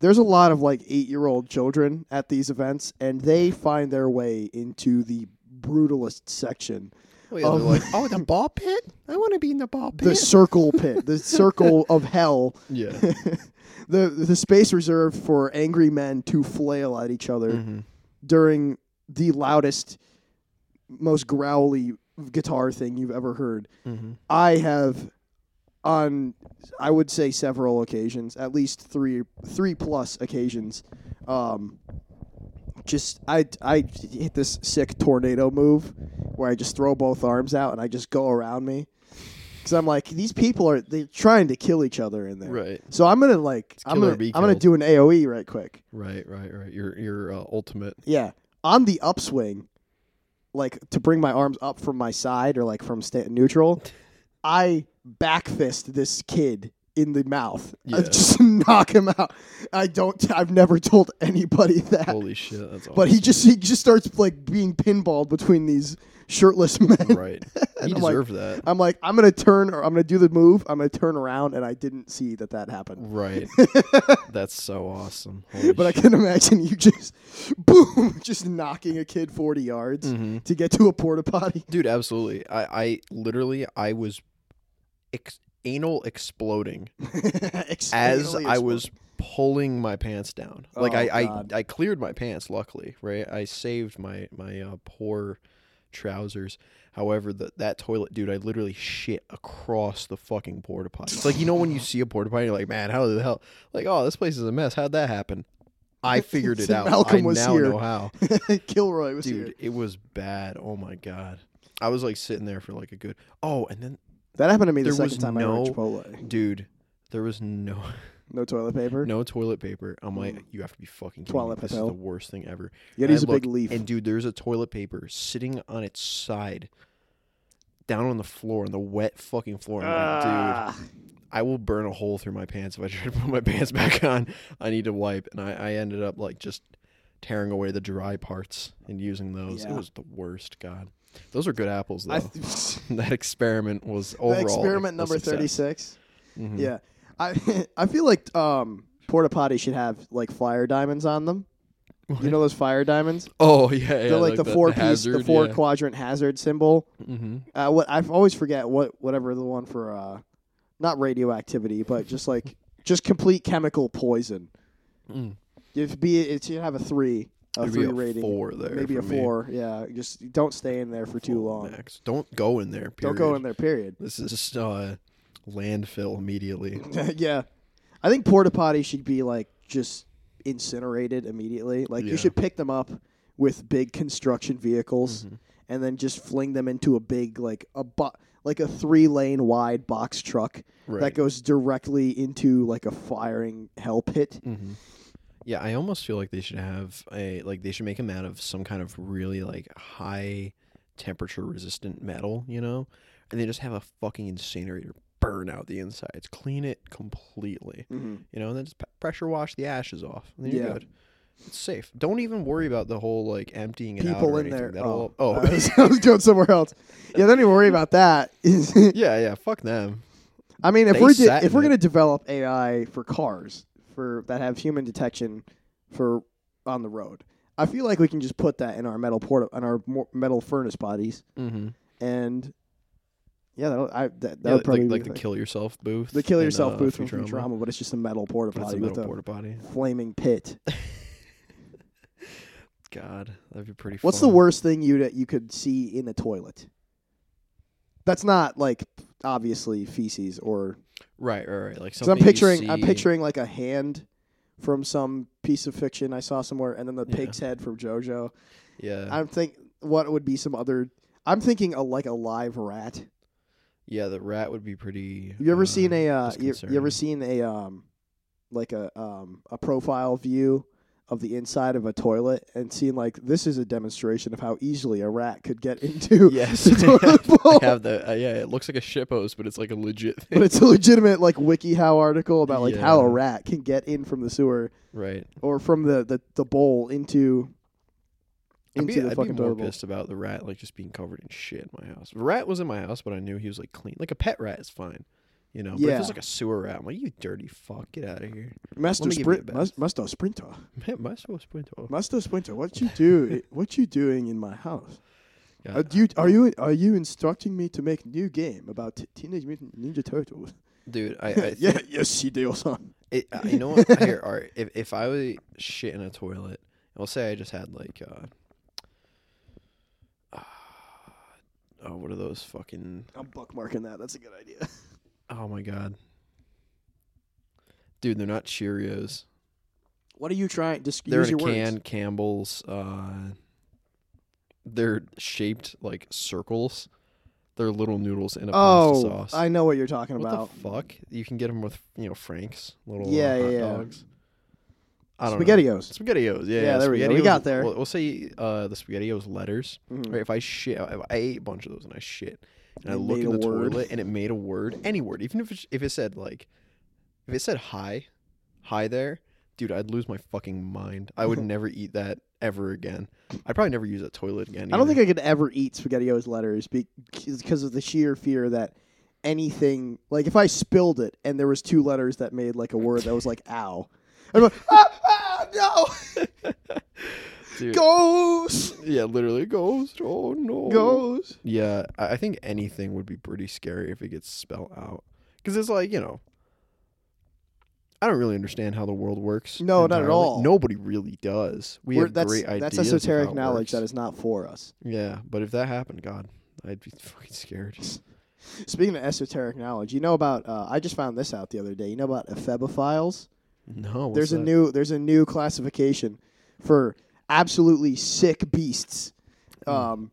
there's a lot of like eight year old children at these events, and they find their way into the brutalist section, Oh, yeah, like, oh, the ball pit. I want to be in the ball pit. the circle pit, the circle of hell, yeah. the the space reserved for angry men to flail at each other Mhm. during the loudest, most growly guitar thing you've ever heard. Mhm. I have, on I would say several occasions, at least three three plus occasions, um, just I I hit this sick tornado move where I just throw both arms out and I just go around me. Cause I'm like these people are they're trying to kill each other in there. Right. So I'm gonna like I'm gonna be I'm gonna do an AOE right quick. Right. Right. Right. Your your uh, ultimate. Yeah, on the upswing, like to bring my arms up from my side or like from sta- neutral, I back fist this kid in the mouth. Yeah. just knock him out. I don't. I've never told anybody that. Holy shit. That's awesome. but he just he just starts like being pinballed between these shirtless men. right. He I'm like- deserved that. I'm like, I'm gonna turn or I'm gonna do the move. I'm gonna turn around, and I didn't see that that happened. Right. That's so awesome. Holy But I can imagine you just boom, just knocking a kid 40 yards Mhm. to get to a porta potty. Dude, absolutely. I, I literally, I was ex- anal exploding as I was pulling my pants down. Like Oh, I, I, I cleared my pants. Luckily, right? I saved my my uh, poor trousers. However, the, that toilet, dude, I literally shit across the fucking porta potty. It's like you know when you see a porta potty, you're like, man, how the hell? Like, oh, this place is a mess. How'd that happen? I figured it out. Malcolm I was now here. know how. Kilroy was Dude, here. it was bad. Oh my god. I was like sitting there for like a good. Oh, and then That happened to me the there second was time I no- went to Chipotle. dude, there was no No toilet paper. no toilet paper. I'm like, Mm. you have to be fucking kidding Toilet me. This paper. is the worst thing ever. You gotta And use I a big look, leaf. And dude, there's a toilet paper sitting on its side, down on the floor, on the wet fucking floor. I'm like, dude, Ah. I will burn a hole through my pants if I try to put my pants back on. I need to wipe, and I, I ended up like just tearing away the dry parts and using those. It was the worst. God, those are good apples though. That experiment was overall that experiment number success. 36. Mhm. Yeah. I I feel like um porta potty should have like fire diamonds on them. You know those fire diamonds? Oh yeah, yeah. They're like, the four piece, the four yeah. quadrant hazard symbol. mm-hmm. Uh, what I always forget what whatever the one for uh, not radioactivity, but just like just complete chemical poison. Mm. If be it should have a three, a Maybe three a rating, four there maybe a for me. four. Yeah, just don't stay in there for too Four long. max. Don't go in there. Don't go period. in there. Period. This is just uh, landfill immediately. yeah, I think porta potty should be like just incinerated immediately. Like Yeah. you should pick them up with big construction vehicles Mhm. and then just fling them into a big like a bo- like a three lane wide box truck Right. that goes directly into like a firing hell pit. hmm Yeah, I almost feel like they should have a like they should make them out of some kind of really like high temperature resistant metal, you know, and they just have a fucking incinerator burn out the insides, clean it completely, Mm-hmm. you know, and then just p- pressure wash the ashes off, and then you're Yeah. good. It's safe. Don't even worry about the whole like emptying it out People in anything. there. That'll, oh, oh, I was, I was going somewhere else. Yeah, don't even worry about that. yeah, yeah. Fuck them. I mean, if They we're de- if we're it. gonna develop AI for cars for that have human detection for on the road, I feel like we can just put that in our metal port on our metal furnace bodies, Mm-hmm. and yeah, that'll, I, that, that Yeah, would probably like, be like the, the kill yourself booth. the kill yourself uh, booth from Futurama. Futurama, but it's just a metal porta But it's a potty metal with porta potty. a flaming pit. God, that'd be pretty. What's fun. the worst thing you that you could see in a toilet? That's not like obviously feces or Right, right, right. Like something I'm you picturing I'm see- picturing like a hand from some piece of fiction I saw somewhere, and then the Yeah. pig's head from JoJo. Yeah, I'm think what would be some other. I'm thinking a like a live rat. yeah. The rat would be pretty. Have you ever uh, seen a uh, you, you ever disconcerting. seen a um like a um a profile view of the inside of a toilet and seeing like this is a demonstration of how easily a rat could get into Yes, the toilet bowl. I have the. Uh, yeah, it looks like a shitpost, but it's like a legit thing. but it's a legitimate like WikiHow article about like how a rat can get in from the sewer right. or from the the, the bowl into I'd into be, the I'd be fucking more toilet pissed about the rat like just being covered in shit in my house. The rat was in my house, but I knew he was like clean. Like a pet rat is fine, you know. But if it was like a sewer rat, I'm like, you dirty fuck, get out of here. Master Sprint, the Mas- best. Master Sprinter, soul sprinter. Master Sprinter. What you do? what you doing in my house? Yeah, Uh, do you, are you are you instructing me to make new game about t- Teenage Mutant Ninja Turtles? dude, I, I yeah, yes, Hideo-san. it, uh, you know what? Here, all right. If if I was shit in a toilet, let's say I just had like uh, oh, what are those fucking? I'm bookmarking that. That's a good idea. Oh my god, dude, they're not Cheerios. What are you trying? Just They're use in a your can. words. Campbell's. Uh, they're shaped like circles. They're little noodles in a Oh, pasta sauce. I know what you're talking what about. the fuck? You can get them with you know Frank's little Yeah, uh, yeah, hot yeah. dogs. I don't know. Spaghettios. Spaghettios, yeah. Yeah, there we go. We Spaghettios- got there. We'll, we'll say uh, the Spaghettios letters. Mhm. Right, if I shit, if I ate a bunch of those and I shit, and I It look in the word. toilet and it made a word, any word, even if it, if it said like, if it said hi, hi there, dude, I'd lose my fucking mind. I would never eat that ever again. I'd probably never use that toilet again. I don't think I could ever eat SpaghettiOs letters because of the sheer fear that anything like if I spilled it and there was two letters that made like a word that was like ow. I'm like, ah, ah, no, Dude, ghost, Yeah, literally ghost. Oh no. ghost. Yeah, I I think anything would be pretty scary if it gets spelled out. Because it's like, you know, I don't really understand how the world works. No, not at entirely. all. Nobody really does. We We're- have that's great ideas. that's of how esoteric it knowledge works. that is not for us. Yeah, but if that happened, God, I'd be fucking scared. Speaking of esoteric knowledge, you know about uh, I just found this out the other day. You know about ephebophiles? No, what's there's a that? new there's a new classification for absolutely sick beasts Hmm. um,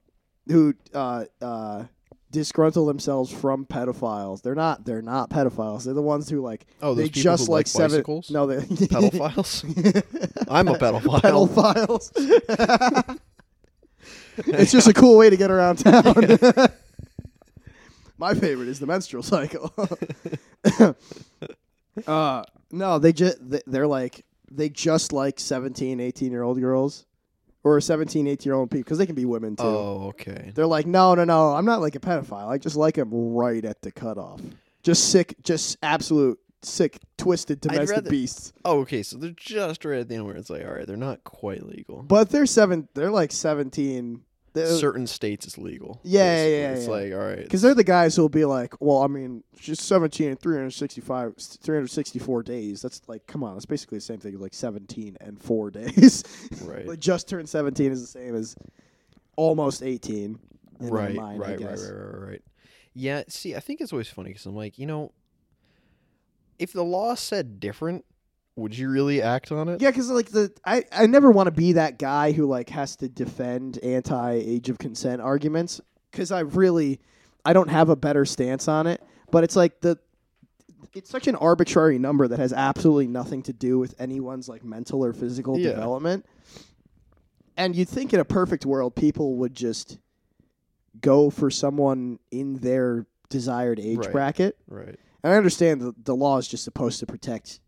who uh, uh, disgruntle themselves from pedophiles. They're not they're not pedophiles. They're the ones who like Oh, those they people just who like like seven bicycles? no they pedophiles. I'm a pedophile. pedophiles. it's just a cool way to get around town. My favorite is the menstrual cycle. uh, no, they just they're like they just like 17, 18 year old girls or 17, 18 year old people because they can be women too. Oh, okay. They're like, no, no, no, I'm not like a pedophile. I just like them right at the cutoff. Just sick, just absolute sick, twisted domestic rather- beasts. Oh, okay. So they're just right at the end where it's like, all right, they're not quite legal. But they're seven. They're like 17. Certain states it's legal. Yeah, yeah, yeah, It's yeah. like, all right. Because they're the guys who'll be like, well, I mean, she's 17 and 365, 364 days. That's like, come on, that's basically the same thing as like 17 and four days. Right. like, just turned 17 is the same as almost 18. in right, mind, right, right, right, right, right. Yeah, see, I think it's always funny because I'm like, you know, if the law said different, would you really act on it? Yeah, because like the I, I never want to be that guy who like has to defend anti age of consent arguments because I really I don't have a better stance on it. But it's like the it's such an arbitrary number that has absolutely nothing to do with anyone's like mental or physical Yeah. development. And you'd think in a perfect world, people would just go for someone in their desired age Right. bracket. Right. And I understand the, the law is just supposed to protect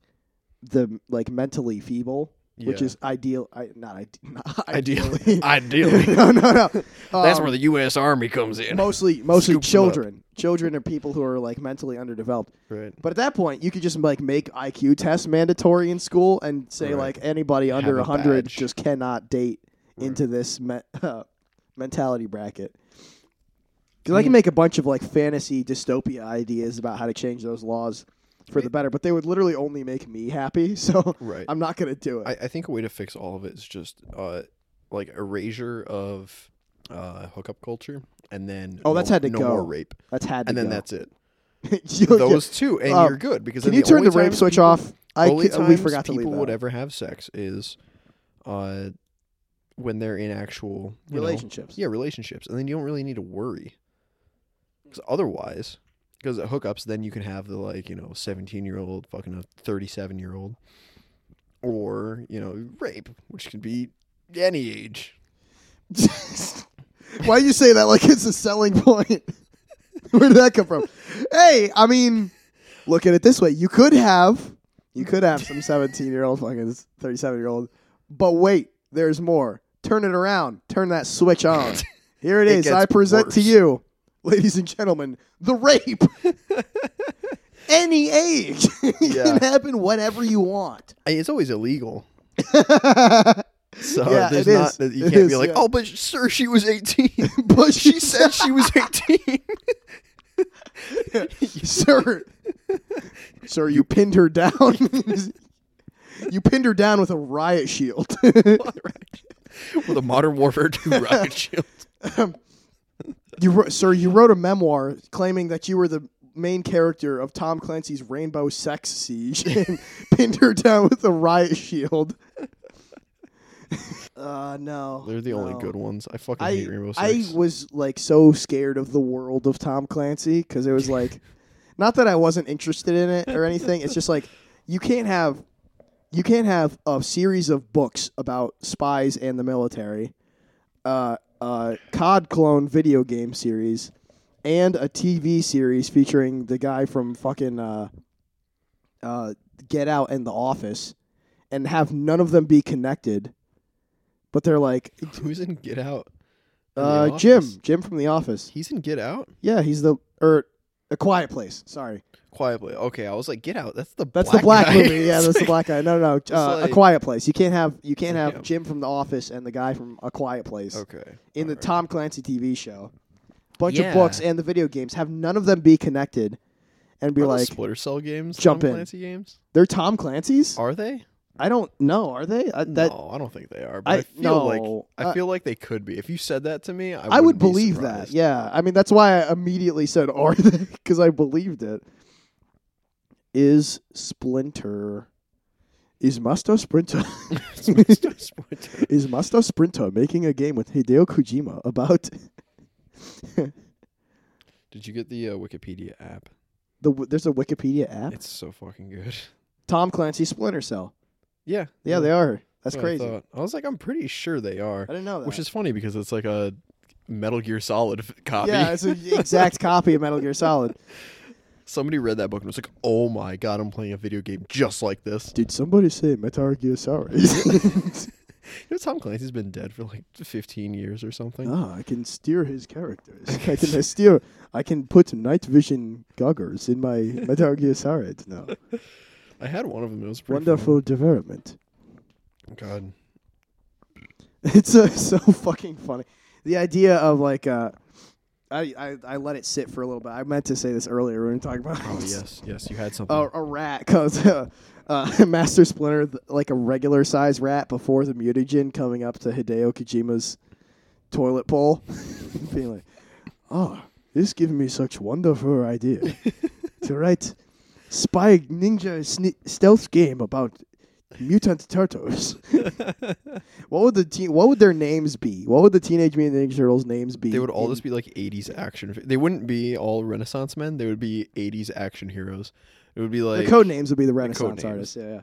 the like mentally feeble, which Yeah. is ideal. I not, ide- not Ideally. Ideally. no, no, no. That's Um, where the U.S. Army comes in. mostly mostly Scoops 'em up. children. Children are people who are like mentally underdeveloped. Right. But at that point, you could just like make IQ tests mandatory in school and say Right. like anybody under a 100 badge. just cannot date into this me- mentality bracket. Because I can make a bunch of like fantasy dystopia ideas about how to change those laws for the better, but they would literally only make me happy. So Right. I'm not gonna do it. I, I think a way to fix all of it is just uh, like erasure of uh, hookup culture, and then Oh, that's no, had to no go. more rape, That's had to and then go. that's it. Those two, and Uh, you're good because Can then you the turn the rape times switch people- off? I only ca- we times forgot to leave people that. would out. ever have sex is uh, when they're in actual you know, relationships. yeah, relationships, and then you don't really need to worry. Because otherwise, because hookups, then you can have the like you know seventeen year old fucking a thirty seven year old, or you know rape, which can be any age. Why do you say that like it's a selling point? Where did that come from? Hey, I mean, look at it this way: you could have, you could have some seventeen-year-old fucking thirty-seven-year-old, but wait, there's more. Turn it around. Turn that switch on. Here it It is. I present to you, ladies and gentlemen, the rape. Any age, it Yeah. can happen whenever you want. I mean, it's always illegal, so Yeah, there's it not is. you can't is, be like, yeah. oh, but sir, she was eighteen. but she said she was eighteen. sir, sir, you pinned her down. you pinned her down with a riot shield. with a modern warfare two rocket shield. Um, you, wrote, sir, you wrote a memoir claiming that you were the main character of Tom Clancy's Rainbow Sex Siege and pinned her down with a riot shield. Uh, no. They're the only no. good ones. I fucking I hate Rainbow Six. I was like so scared of the world of Tom Clancy because it was like, not that I wasn't interested in it or anything. It's just like you can't have, you can't have a series of books about spies and the military, uh, uh, COD clone video game series, and a TV series featuring the guy from fucking uh, uh, Get Out and The Office, and have none of them be connected. But they're like, Who's in Get Out? Uh, Jim, Jim from The Office. He's in Get Out. Yeah, he's the or a Quiet Place. Sorry, Quietly. Okay, I was like, Get Out. That's the that's black the black guy. movie. Yeah, It's that's the black guy. No, no, no. Uh, like- a Quiet Place. You can't have you can't have him. Jim from The Office and the guy from A Quiet Place Okay. in the alright. Tom Clancy TV show. Bunch Yeah. of books and the video games have none of them be connected, and be Are those like Splinter Cell games. jump Tom in. Clancy games. they're Tom Clancy's. Are they? I don't know. Are they? Uh, that no, I don't think they are. But I- I, feel like no, I uh, feel like they could be. If you said that to me, I, I, would be believe that. Yeah, I mean that's why I immediately said are they because I believed it. Is Splinter? Is Master Sprinter? Splinter- Splinter. is Master Sprinter making a game with Hideo Kojima about Did you get the uh, Wikipedia app? the? There's a Wikipedia app. It's so fucking good. Tom Clancy Splinter Cell. Yeah. Yeah, they are. That's what I crazy. I, thought. I was like, I'm pretty sure they are. I didn't know that. Which is funny because it's like a Metal Gear Solid f- copy. yeah, it's an exact copy of Metal Gear Solid. Somebody read that book and was like, "Oh my god, I'm playing a video game just like this." Did somebody say Metal Gear Solid? You know, Tom Clancy's been dead for like 15 years or something. Ah, I can steer his characters. I can steer. I can put night vision goggles in my Metal Gear Solid now. I had one of them. It was pretty Wonderful development. God, It's uh, so fucking funny. The idea of like, uh, I, I I let it sit for a little bit. I meant to say this earlier when we were talking about. oh yes, yes, you had something. a, a rat cause uh, uh, Master Splinter th- like a regular size rat before the mutagen coming up to Hideo Kojima's toilet bowl, being like, "Oh, this giving me such wonderful idea to write spy ninja sne- stealth game about mutant turtles." what would the teen? What would their names be? What would the Teenage Mutant Ninja Turtles names be? they would all in- just be like 80s action. They wouldn't be all Renaissance men. They would be 80s action heroes. It would be like the code names would be the Renaissance names. artists. Yeah, yeah.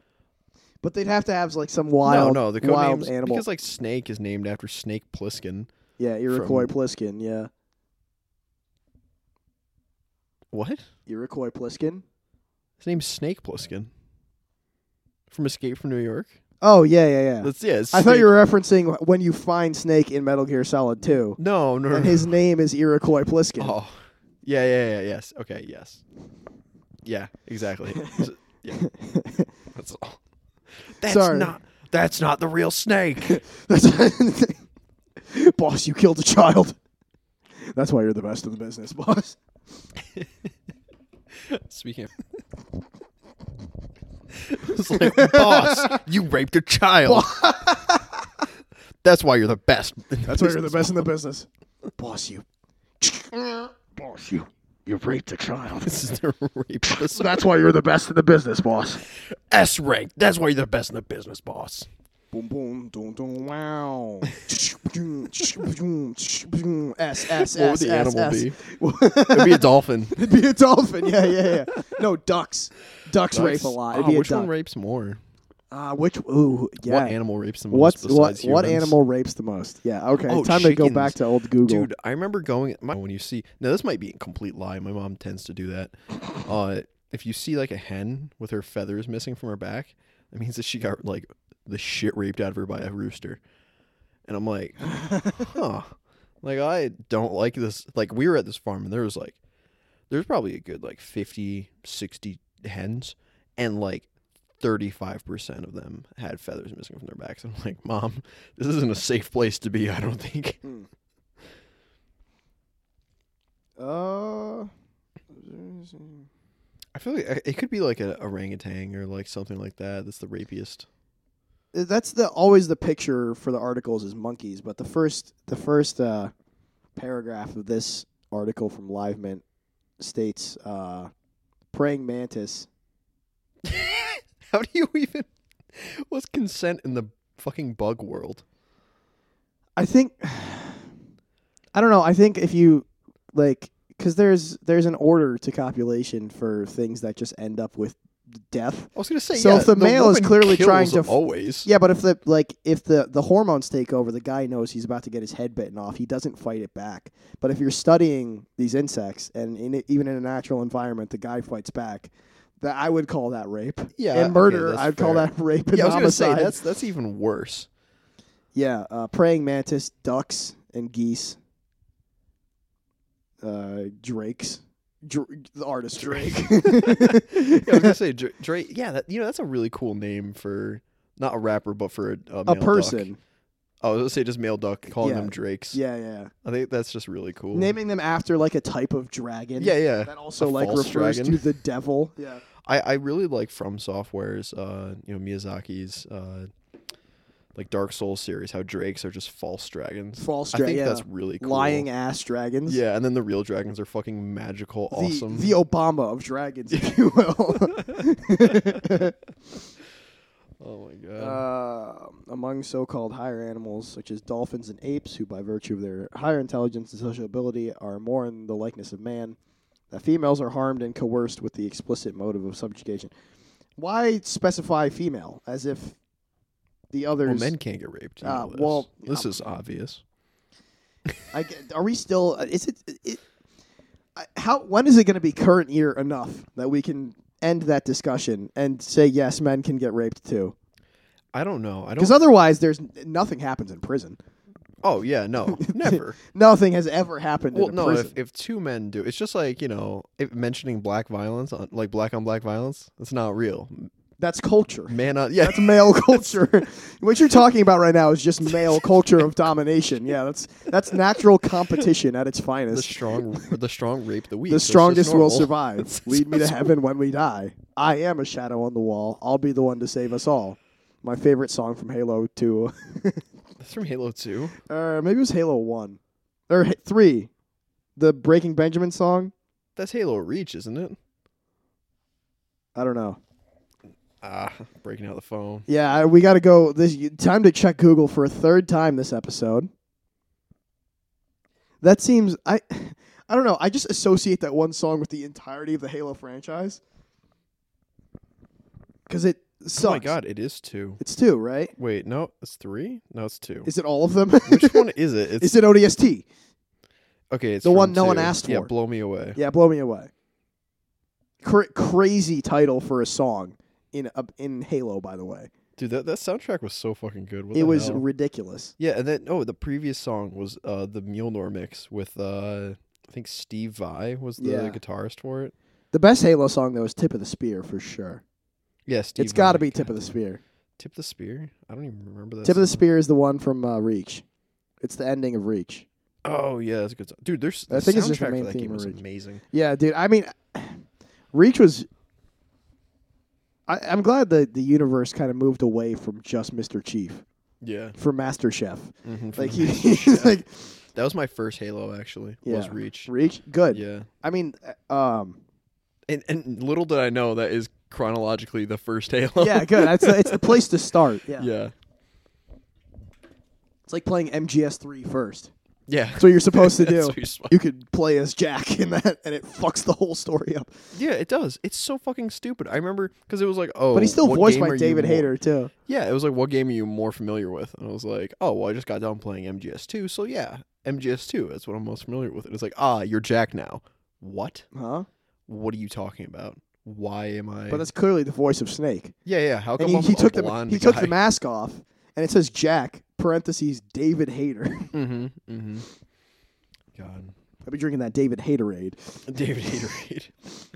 But they'd have to have like some wild, no, no, the code wild names animal. because like Snake is named after Snake Plissken. yeah, Iroquois from- Pliskin. Yeah, What? Iroquois Pliskin. His name's Snake Plissken. From Escape from New York. Oh yeah, yeah, yeah. That's yeah. I thought you were referencing when you find Snake in Metal Gear Solid 2, No, no, no. and no. his name is Iroquois Pliskin. Oh, yeah, yeah, yeah. Yes. Okay. Yes. Yeah. Exactly. Yeah. That's all. That's Sorry. not. That's not the real Snake. That's boss, you killed a child. That's why you're the best in the business, boss. Speaking of. it's like, boss, you raped a child. That's why you're the best. That's why you're the best in the business. Boss, you. Boss, you, you raped a child. This is the rape. That's why you're the best in the business, boss. S rank. That's why you're the best in the business, boss. Boom, boom, boom, boom, wow. S, S, What would S, the S, animal S. be? It'd be a dolphin. It'd be a dolphin. Yeah, yeah, yeah. No, ducks. Ducks, rape a lot. It'd Oh, be a which one duck. rapes more? Uh, which? Ooh, yeah. What animal rapes the most? What's what? besides What humans? animal rapes the most? Yeah. Okay. Oh, time to go chickens. back to old Google. Dude, I remember going my, when you see now this might be a complete lie. My mom tends to do that. Uh, if you see like a hen with her feathers missing from her back, that means that she got like the shit raped out of her by a rooster. And I'm like, huh. Like I don't like this. Like we were at this farm and there was like there's probably a good like 50, 60 hens and like 35% of them had feathers missing from their backs. I'm like, "Mom, this isn't a safe place to be, I don't think." Uh, I feel like it could be like a orangutan or like something like that. That's the rapiest. That's the always the picture for the articles is monkeys, but the first the first uh, paragraph of this article from Live Mint states uh, praying mantis. How do you even? What's consent in the fucking bug world? I think I don't know. I think if you like cuz there's there's an order to copulation for things that just end up with death. I was gonna say. So yeah, if the male is clearly trying to f- always. Yeah, but if the like if the the hormones take over, the guy knows he's about to get his head bitten off. He doesn't fight it back. But if you're studying these insects and in, even in a natural environment, the guy fights back. That I would call that rape. Yeah, and murder, that's I'd call that rape and yeah, I was gonna say homicide. that's that's even worse. Yeah, uh, praying mantis, ducks, and geese. Uh, drakes. Dr- the artist Drake. Yeah, I was gonna say Dra- Drake. Yeah, that, you know that's a really cool name for not a rapper, but for a, a, a male duck. person. Oh, I was gonna say just male duck, calling Yeah. them Drakes. Yeah, yeah. I think that's just really cool. Naming them after like a type of dragon. Yeah, yeah. That also A like refers dragon. to the devil. Yeah. I, I really like From Software's, uh, you know, Miyazaki's, uh, like Dark Souls series. How drakes are just false dragons. False I think yeah. that's really cool. Lying ass dragons. Yeah, and then the real dragons are fucking magical, The, awesome. the Obama of dragons, if you will. oh my god. Uh, among so-called higher animals, such as dolphins and apes, who by virtue of their higher intelligence and social ability are more in the likeness of man, that females are harmed and coerced with the explicit motive of subjugation. Why specify female as if the others? well, men can't get raped. you Uh, know this. well, this um, is obvious. I are we still? uh, Is it? it how? When is it going to be current year enough that we can end that discussion and say yes, men can get raped too? I don't know. I don't. Because otherwise, there's nothing happens in prison. oh yeah, no, never. Nothing has ever happened well, no. prison. If if two men do, it's just like you know, mentioning black violence, on, like black on black violence, it's not real. That's culture. Man on yeah. That's male culture. what you're talking about right now is just male culture of domination. Yeah, that's that's natural competition at its finest. the strong, the strong rape the weak. The strongest will survive. That's- Lead me to heaven when we die. I am a shadow on the wall. I'll be the one to save us all. My favorite song from Halo 2. That's from Halo Two. uh, maybe it was Halo 1. Or H- 3. The Breaking Benjamin song? That's Halo Reach, isn't it? I don't know. Ah, breaking out the phone. Yeah, I- we got to go. This time to check Google for a third time this episode. That seems I I don't know. I just associate that one song with the entirety of the Halo franchise. Cuz it sucks. Oh my god, it is two. It's 2, right? Wait, no, it's three. No, it's two. Is it all of them? Which one is it? It's Is it ODST? okay. It's the from one no one two. asked Yeah, for? blow me away. Yeah, blow me away. Cra- crazy title for a song in uh, in Halo by the way. Dude, that, that soundtrack was so fucking good. What it was hell? ridiculous. yeah, and then oh, the previous song was uh the Mjolnir mix with uh I think Steve Vai was the Yeah. guitarist for it. The best Halo song though is Tip of the Spear for sure. Yeah, it's got to be Tip of the. Spear. Tip of the spear. I don't even remember that. Tip of the. Spear is the one from uh, Reach. It's the ending of Reach. Oh yeah, that's a good song. Dude, there's I the think it's just the main for that theme game was Reach. amazing. Yeah, dude. I mean, Reach was. I, I'm glad the the universe kind of moved away from just Mr. Chief. Yeah. for Master Chef. Mhm, Like he, Chef. like that was my first Halo actually. Was Reach. Reach, good. Yeah. I mean, uh, um, And and little did I know that is chronologically the first Halo. yeah, good. That's it's the place to start. Yeah. yeah. it's like playing MGS3 first. Yeah. That's what you're supposed to do. supposed- You could play as Jack in that, and it fucks the whole story up. Yeah, it does. It's so fucking stupid. I remember because it was like, oh, but he's still what voiced by you David Hayter too. Yeah, it was like, what game are you more familiar with? And I was like, oh, well, I just got done playing MGS2, so yeah, MGS2. That's what I'm most familiar with. And it's like, ah, you're Jack now. What? Huh? What are you talking about? Why am I? But that's clearly the voice of Snake. yeah, yeah. How come he, he took the he took the mask off, and it says Jack parentheses David Hayter. Mm-hmm. Mm-hmm. God, I'll be drinking that David Haterade. David Haterade.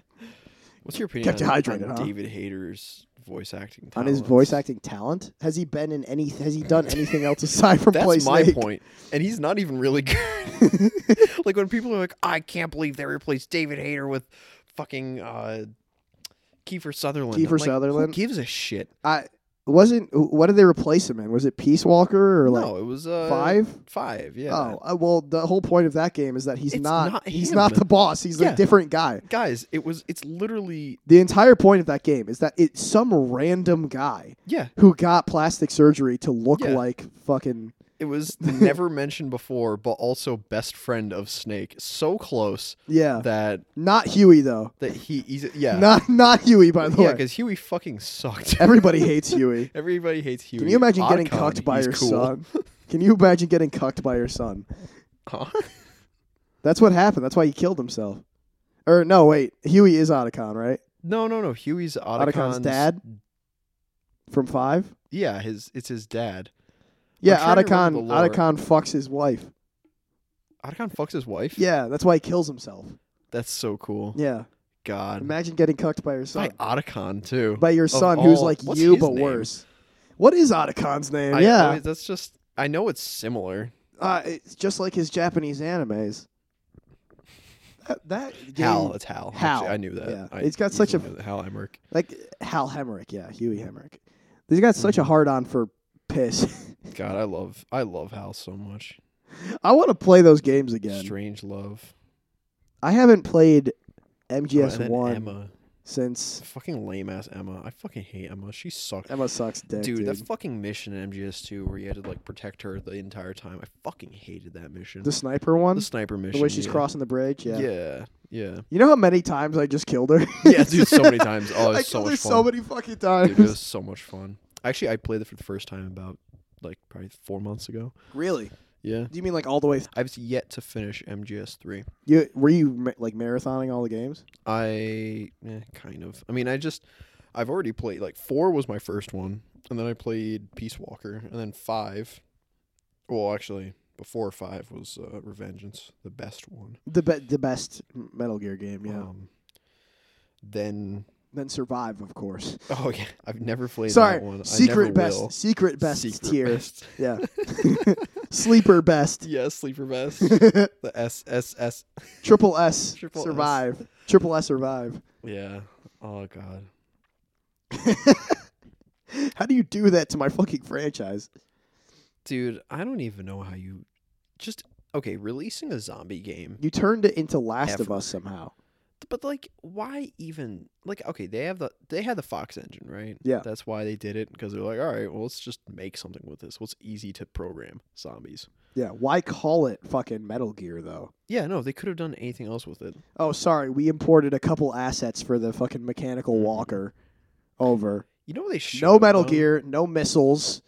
What's your opinion Kept you on, hydrated, on huh? David Hayter's voice acting? On his talents? voice acting talent, has he been in any? Has he done anything else aside from play That's my Snake? point. And he's not even really good. like when people are like, I can't believe they replaced David Hayter with fucking uh, Kiefer Sutherland. I'm Kiefer like, Sutherland? Who gives a shit? I wasn't. What did they replace him in? Was it Peace Walker or like no, it was uh, five? Five, yeah. Oh, uh, well, the whole point of that game is that he's It's not, not he's him. not the boss. He's Yeah. a different guy. Guys, it was. It's literally. The entire point of that game is that it's some random guy Yeah, who got plastic surgery to look Yeah. like fucking it was never mentioned before, but also best friend of Snake. So close yeah. that Not Huey though. that he. He's, yeah, Not not Huey by the yeah, way. Yeah, because Huey fucking sucked. Everybody hates Huey. Everybody hates Huey. Can you imagine getting cucked by your cool. son? Can you imagine getting cucked by your son? Huh? That's what happened. That's why he killed himself. Or no, wait. Huey is Otacon, right? No, no, no. Huey's Otacon's, Otacon's dad from Five. Yeah, his it's his dad. Yeah, Otacon. remember the lore. Otacon fucks his wife. Otacon fucks his wife. Yeah, that's why he kills himself. that's so cool. Yeah, God, imagine getting cucked by your son. by. Otacon too. By your son, who's like you but name? worse. What is Otacon's name? I yeah, always- that's just. I know it's similar. uh, it's just like his Japanese animes. That, that game, Hal, it's Hal. Hal, Actually, I knew that. yeah. I It's got such a- Hal Emmerich. like Hal Hemrick. Yeah, Huey Hemrick. He's got such a Mhm. hard on for piss. God, I love I love Hal so much. I want to play those games again. Strange love. I haven't played MGS one Emma, since fucking lame ass Emma. I fucking hate Emma. She sucked. Emma sucks dick, Dude, dude. that fucking mission in MGS2 where you had to like protect her the entire time. I fucking hated that mission. the sniper one, the sniper mission. the way she's yeah. crossing the bridge. Yeah. Yeah, yeah. You know how many times I just killed her? Yeah, dude, so many times. Oh, it I so killed her much so many fucking times. Dude, it was so much fun. Actually, I played it for the first time about like probably four months ago. really? Yeah. Do you mean like all the way? Th- I've yet to finish MGS3. you were you ma- like marathoning all the games? I eh, kind of. I mean, I just I've already played like 4 was my first one, and then I played Peace Walker, and then 5 well, actually before 5 was uh, Revengeance, the best one. The be- the best Metal Gear game, yeah. Um, then then Survive, of course. oh yeah, I've never played Sorry, that one. I secret never best, will. secret best Secret tier. best. Yeah, sleeper best. Yeah, sleeper best. the S S S. Triple S Triple S. survive. Triple S survive. Yeah. Oh god. How do you do that to my fucking franchise? Dude, I don't even know how you just okay, releasing a zombie game. You turned it into Last of Us somehow. But like why even like okay, they have the they had the Fox engine, right? Yeah. That's why they did it because they're like, "All right, well, let's just make something with this. What's easy to program? Zombies." Yeah, why call it fucking Metal Gear though? Yeah, no, they could have done anything else with it. Oh, sorry, we imported a couple assets for the fucking mechanical mm. walker over. You know what they should No Metal Gear, no missiles,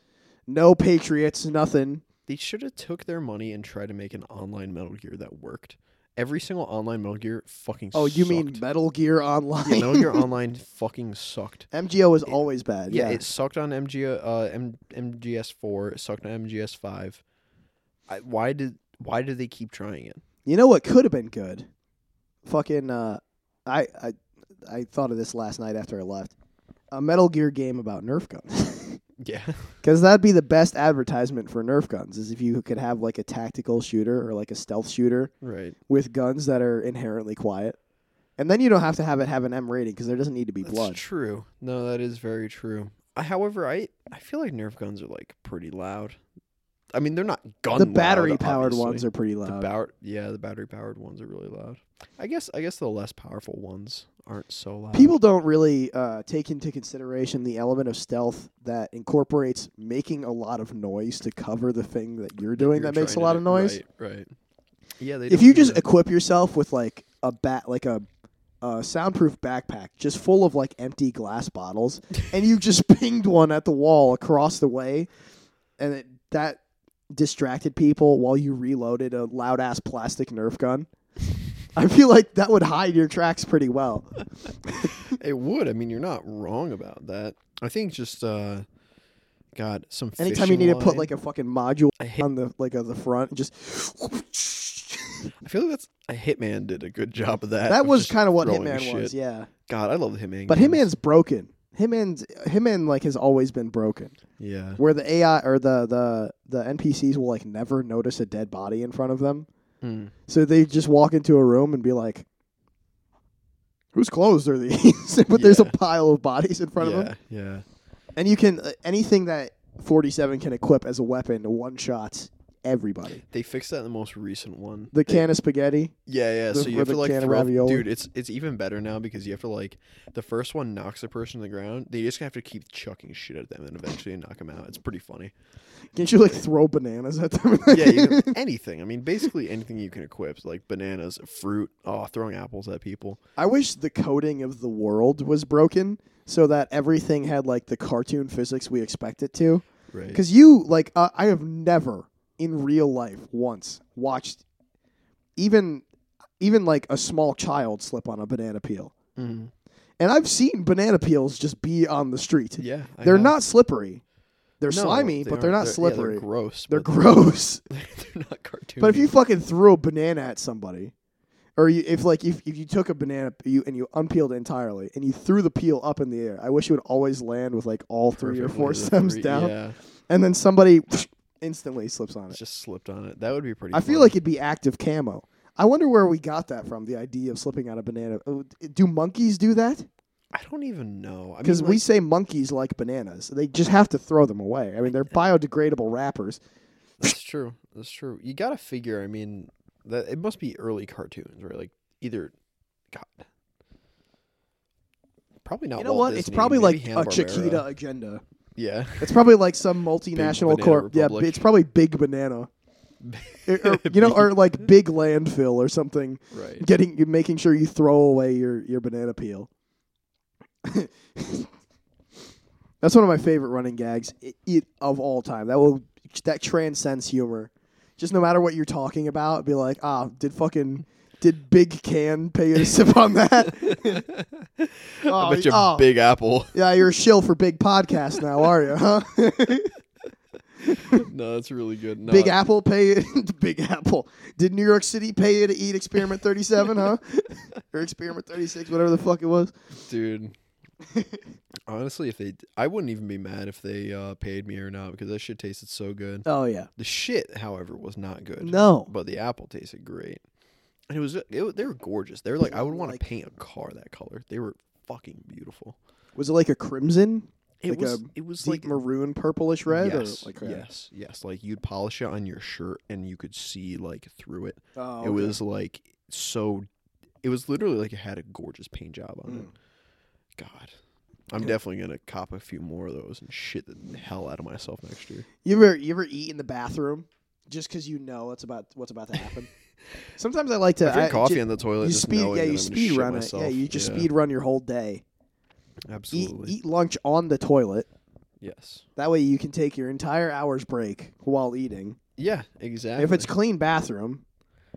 no Patriots, nothing. They should have took their money and tried to make an online Metal Gear that worked. Every single online Metal Gear fucking Oh, you mean sucked. Metal Gear Online? yeah, Metal Gear Online fucking sucked. MGO was It- always bad. Yeah, Yeah, it sucked on MG uh M- MGS4, it sucked on MGS5. I, why did why did they keep trying it? you know what could have been good? Fucking, uh, I, I, I thought of this last night after I left. A Metal Gear game about Nerf guns. Yeah. Because that'd be the best advertisement for Nerf guns, is if you could have like a tactical shooter or like a stealth shooter right. with guns that are inherently quiet. And then you don't have to have it have an M rating because there doesn't need to be That's blood. true. No, that is very true. I- However, I I feel like Nerf guns are like pretty loud. I mean, they're not gun. the battery powered ones are pretty The loud. bow- yeah, the battery powered ones are really loud. I guess I guess the less powerful ones aren't so loud. People don't really uh, take into consideration the element of stealth that incorporates making a lot of noise to cover the thing that you're doing You're that makes a lot of noise. Right, right. Yeah, they If you just that. equip yourself with like a bat, like a, a soundproof backpack, just full of like empty glass bottles, and you just pinged one at the wall across the way, and it, that distracted people while you reloaded a loud ass plastic Nerf gun. I feel like that would hide your tracks pretty well. it would. I mean, you're not wrong about that. I think just uh, God, some. Anytime you need to put like a fucking module on the like on the front, and just I feel like that's a Hitman did a good job of that. that was kind of what Hitman shit. was, yeah. God, I love the Hitman. But games. Hitman's broken. Hitman's and like has always been broken. yeah. where the AI or the the the NPCs will like never notice a dead body in front of them. Mm. So they just walk into a room and be like, "Whose clothes are these?" but there's a pile of bodies in front yeah, of them, yeah. and you can uh, anything that 47 can equip as a weapon one shots everybody. They fixed that in the most recent one. The They- can of spaghetti. Yeah, yeah. the- so you have to like throw, dude. It's it's even better now because you have to like the first one knocks a person to the ground. They just have to keep chucking shit at them and eventually knock them out. It's pretty funny. Can't you like throw bananas at them? yeah, can, anything. I mean, basically anything you can equip, like bananas, fruit. Oh, throwing apples at people. I wish the coding of the world was broken so that everything had like the cartoon physics we expect it to. Right. Because you like, uh, I have never in real life once watched even even like a small child slip on a banana peel, Mhm. and I've seen banana peels just be on the street. Yeah, I they're have. not slippery. They're No, slimy, they but they're not yeah, slippery. they're gross. they're gross. they're not cartoon. but if you fucking threw a banana at somebody, or you, if like if, if you took a banana you and you unpeeled it entirely and you threw the peel up in the air, I wish it would always land with like all three or four stems down, yeah, and then somebody instantly slips on it. just slipped on it. That would be pretty. I feel funny. like it'd be active camo. I wonder where we got that from. The idea of slipping on a banana. Oh, Do monkeys do that? I don't even know. I Because mean, we say monkeys like bananas. They just have to throw them away. I mean, they're biodegradable wrappers. That's true. That's true. You gotta figure. I mean, that it must be early cartoons, right? Like either, God, probably not. you knowAlt what? It's probably like a Hanna-Barbera. Chiquita agenda. Yeah, It's probably like some multinational corp. Yeah, Republic. it's probably Big Banana. Or- or, you know, or like Big Landfill or something. right. Getting, making sure you throw away your your banana peel. That's one of my favorite running gags i it, of all time. That will that transcends humor. Just no matter what you're talking about, be like, ah, did fucking did Big Can pay you to sip on that? oh, I bet you oh, Big Apple. yeah, you're a shill for big podcast now, are you? Huh? no, that's really good. No, Big Apple pay Big Apple. Did New York City pay you to eat Experiment 37, huh? or Experiment 36, whatever the fuck it was. dude. Honestly, if they, I wouldn't even be mad if they uh, paid me or not because that shit tasted so good. Oh yeah. The shit, however, was not good. No. but the apple tasted great, and it was it, they were gorgeous. They were like I would want to Like- paint a car that color. They were fucking beautiful. Was it like a crimson? It Like was a it was Deep like maroon purplish red yes, or like a- yes, yes. Like you'd polish it on your shirt and you could see like through it. Oh, It was like so. It was literally like it had a gorgeous paint job on it. Mm. God, I'm definitely gonna cop a few more of those and shit the hell out of myself next year. You ever you ever eat in the bathroom just because you know what's about what's about to happen? Sometimes I like to I drink I- coffee ju- in the toilet. you just speed yeah you speed run myself. it yeah you just Yeah, speed run your whole day. Eat Absolutely. eat lunch on the toilet. Yes. That way you can take your entire hour's break while eating. Yeah. Exactly. If it's clean bathroom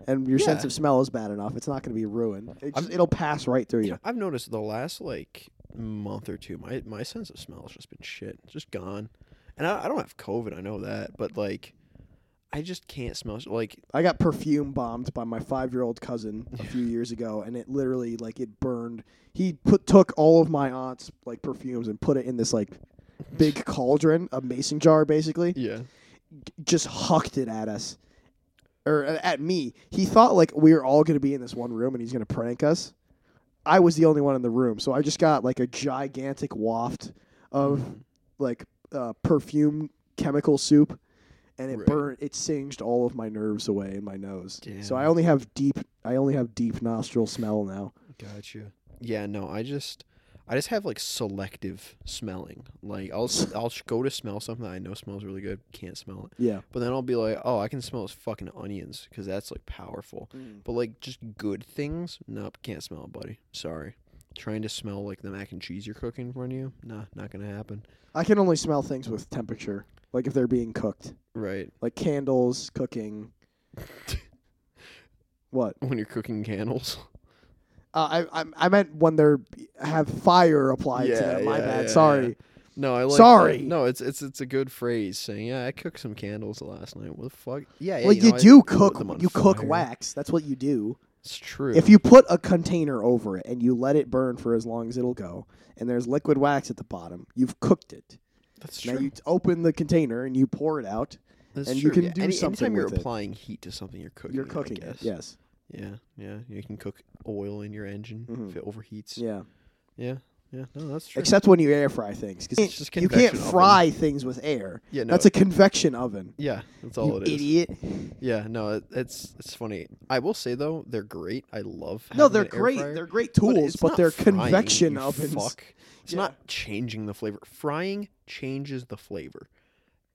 and your sense of smell is bad enough, it's not going to be ruined. Just, it'll pass right through You you. know, I've noticed the last like month or two, my my sense of smell has just been shit. It's just gone. And I, I don't have COVID, I know that, but like, I just can't smell. Like, I got perfume bombed by my five year old cousin a few years ago, and it literally like it burned. He put took all of my aunt's like perfumes and put it in this like big cauldron, a mason jar, basically. yeah, Just hucked it at us, or uh, at me. He thought like we were all going to be in this one room and he's going to prank us. I was the only one in the room, so I just got like a gigantic waft of like uh, perfume chemical soup, and it Right. burned. It singed all of my nerves away in my nose. Damn. So I only have deep. I only have deep nostril smell now. Gotcha. Yeah, no, I just I just have like selective smelling. Like I'll I'll go to smell something that I know smells really good, can't smell it. Yeah. But then I'll be like, "Oh, I can smell those fucking onions cuz that's like powerful." Mm. But like just good things, nope, can't smell it, buddy. Sorry. Trying to smell like the mac and cheese you're cooking in front of you? Nah, not going to happen. I can only smell things with temperature, like if they're being cooked, Right. like candles, cooking. what? When you're cooking candles. Uh, I, I I meant when they're have fire applied to Yeah, them. My yeah, bad. yeah, Sorry. No, I like Sorry. No, it's it's it's a good phrase saying, "Yeah, I cooked some candles last night." What the fuck? Yeah, yeah well, you, you, know, I do lit cook. them on You cook fire. wax. That's what you do. It's true. If you put a container over it and you let it burn for as long as it'll go, and there's liquid wax at the bottom, you've cooked it. That's Now you t- open the container and you pour it out. That's and true. you can yeah. do Any, something anytime you're with it. applying heat to something you're cooking. You're I cooking it. guess. Yes. Yeah, yeah. You can cook oil in your engine Mhm. if it overheats. Yeah. yeah, yeah. No, that's true. Except when you air fry things, because It's just you can't convection oven. fry things with air. yeah, no. That's a convection oven. yeah, that's all you it is. idiot. Yeah, no, it, it's it's funny. I will say though, they're great. I love. No, having they're an air great. fryer, They're great tools, it's but, not they're frying, convection you ovens. Fuck. It's Yeah. not changing the flavor. Frying changes the flavor.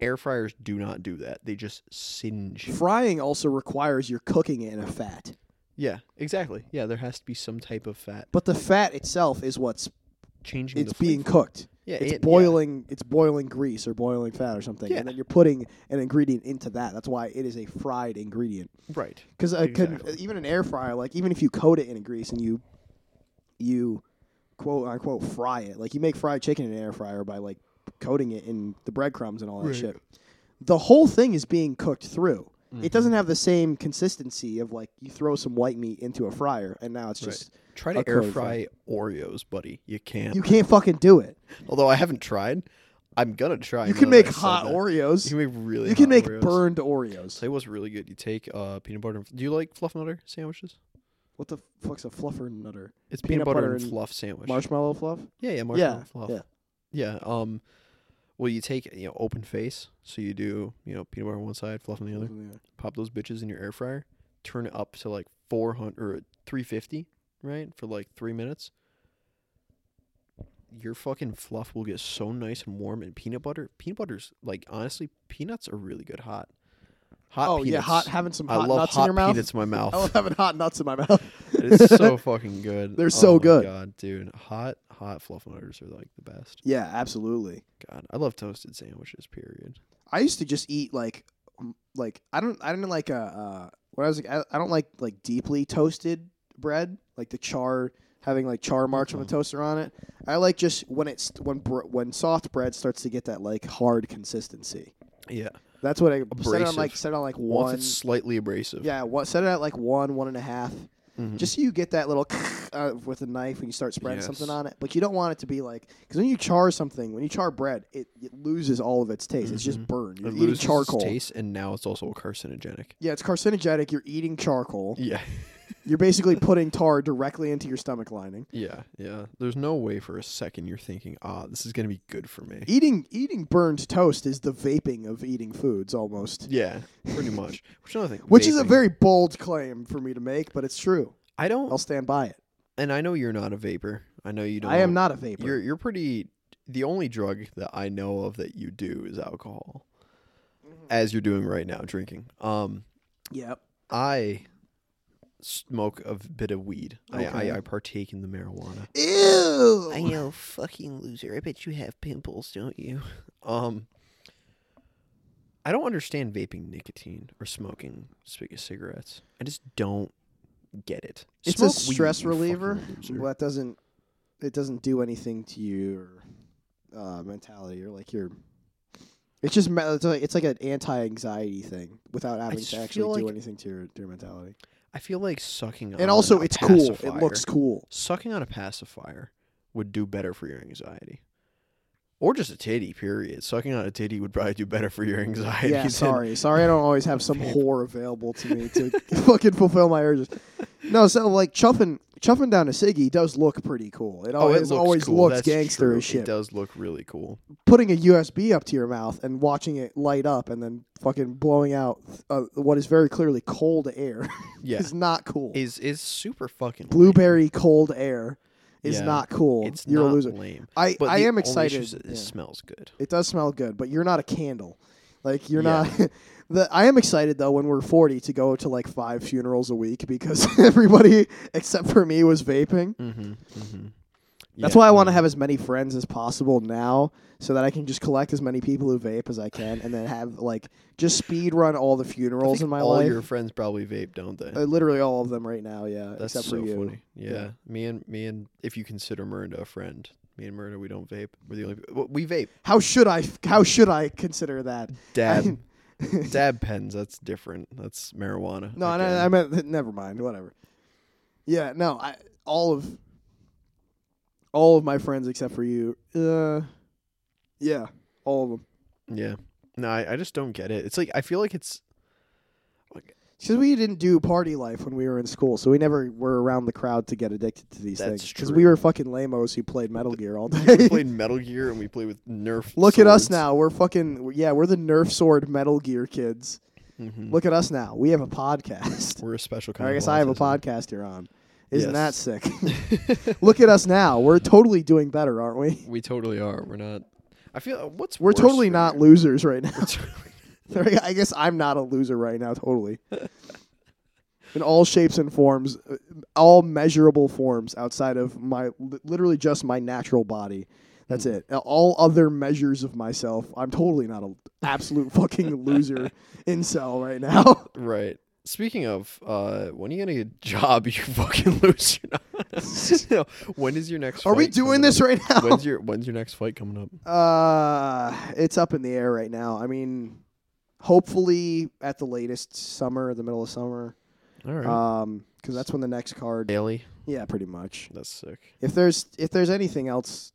Air fryers do not do that. They just singe. Frying also requires you're cooking it in a fat, Yeah, exactly. Yeah, there has to be some type of fat but the fat itself is what's changing. it's the being cooked. Yeah, It's it- boiling. It's boiling grease or boiling fat or something, Yeah. and then you're putting an ingredient into that. That's why it is a fried ingredient. Right. Because uh, Exactly. even an air fryer, like even if you coat it in a grease and you you quote unquote fry it, like you make fried chicken in an air fryer by like coating it in the breadcrumbs and all that Right. shit. The whole thing is being cooked through. Mhm. It doesn't have the same consistency of like you throw some white meat into a fryer and now it's Right. just Try to air coated fry Oreos, buddy. You can't. you can't fucking do it. Although I haven't tried, I'm gonna try. You can make hot. Oreos. You can make really. You can hot make Oreos. burned Oreos. Tell you what's really good. You take uh, peanut butter. And, do you like fluff nutter sandwiches? What the fuck's a fluffer nutter? It's Peanut peanut, butter, butter and and fluff sandwich. Marshmallow fluff? yeah, yeah, marshmallow yeah, fluff. yeah. Yeah. Um, well, you take you know open face, so you do you know peanut butter on one side, fluff on the other. Pop those bitches in your air fryer. Turn it up to like 400 or 350, right, for like three minutes. Your fucking fluff will get so nice and warm, and peanut butter. Peanut butter's like honestly, peanuts are really good hot. Hot oh yeah, hot having some I hot love nuts hot in your mouth. peanuts in my mouth. I love having hot nuts in my mouth. It's so fucking good. They're Oh so my good. God, dude. Hot, hot fluff nutters are like the best. yeah, absolutely. God, I love toasted sandwiches. Period. I used to just eat like, like I don't, I didn't like a. Uh, when I was, like, I, I don't like like deeply toasted bread, like the char having like char marks from the Mhm. toaster on it. I like just when it's when br- when soft bread starts to get that like hard consistency. Yeah. That's what I set it on like set it on like Once one. it's slightly abrasive. Yeah, what set it at like one, one and a half. Mhm. Just so you get that little uh, with a knife when you start spreading something on it. But you don't want it to be like because when you char something, when you char bread, it, it loses all of its taste. It's just Mhm. burned. You're it eating loses charcoal. its taste, and now it's also carcinogenic. Yeah, it's carcinogenic. You're eating charcoal. Yeah. You're basically putting tar directly into your stomach lining. Yeah. Yeah. There's no way for a second you're thinking, ah, this is gonna be good for me. Eating eating burned toast is the vaping of eating foods almost. Yeah, pretty much. Which another thing, Which is a vaping. very bold claim for me to make, but it's true. I don't, I'll stand by it. and I know you're not a vapor. I know you don't. I am not a vapor. You're you're pretty. The only drug that I know of that you do is alcohol, Mm-hmm. as you're doing right now, drinking. Um, Yep. I smoke a bit of weed. Okay. I, I I partake in the marijuana. Ew. I know, fucking loser. I bet you have pimples, don't you? Um, I don't understand vaping nicotine or smoking cig- cigarettes. I just don't get it. It's Smoke a weed, stress you reliever. Well, that doesn't it doesn't do anything to your uh, mentality or like your. It's just it's like, it's like an anti-anxiety thing without having to feel actually do anything to your, to your mentality. I feel like sucking on And also, a it's cool. It pacifier- looks cool. Sucking on a pacifier would do better for your anxiety. Or just a titty, period. Sucking on a titty would probably do better for your anxiety. Yeah, than- sorry, sorry. I don't always have some whore available to me to fucking fulfill my urges. No, so like chuffing, chuffing down a ciggy does look pretty cool. It Oh, always, it looks always cool. looks That's gangster true. as shit. It does look really cool. Putting a USB up to your mouth and watching it light up and then fucking blowing out uh, what is very clearly cold air Yeah, is not cool. is is super fucking lame. Blueberry cold air is Yeah. not cool. It's You're not a loser. lame. I, But I am excited. It yeah. smells good. It does smell good, but you're not a candle. Like you're Yeah. not. the I am excited though when we're 40 to go to like five funerals a week because everybody except for me was vaping. Mm-hmm. Mm-hmm. That's why I want to have as many friends as possible now, so that I can just collect as many people who vape as I can, and then have like just speed run all the funerals in my all life. All your friends probably vape, don't they? Uh, literally all of them right now. Yeah, That's except so for you. funny. Yeah. me and me and if you consider Miranda a friend, me and Miranda we don't vape. We're the only we vape. How should I? How should I consider that? Dab dab pens. That's different. That's marijuana. No, again. I meant never mind. Whatever. Yeah, no, I all of all of my friends except for you. Uh, yeah, all of them. Yeah. No, I, I just don't get it. It's like I feel like it's Because we didn't do party life when we were in school, so we never were around the crowd to get addicted to these That's things. Because we were fucking lamos who played Metal Gear all we day. played Metal Gear and we play with Nerf. Look at us now. We're fucking yeah. We're the Nerf sword Metal Gear kids. Mhm. Look at us now. We have a podcast. We're a special kind I guess I have a podcast you're on. Isn't Yes. that sick? Look at us now. We're totally doing better, aren't we? We totally are. We're not. I feel what's We're totally not you? losers right now. I guess I'm not a loser right now, totally. In all shapes and forms, uh, all measurable forms outside of my literally just my natural body. That's Hmm. it. All other measures of myself, I'm totally not an absolute fucking loser incel right now. right. Speaking of, uh, when are you gonna get a job? You fucking loser. no. When is your next? Are we doing this up? right now? When's your When's your next fight coming up? Uh, it's up in the air right now. I mean, hopefully at the latest summer, the middle of summer. All right. Um, because that's when the next card. Daily. Yeah, pretty much. That's sick. If there's if there's anything else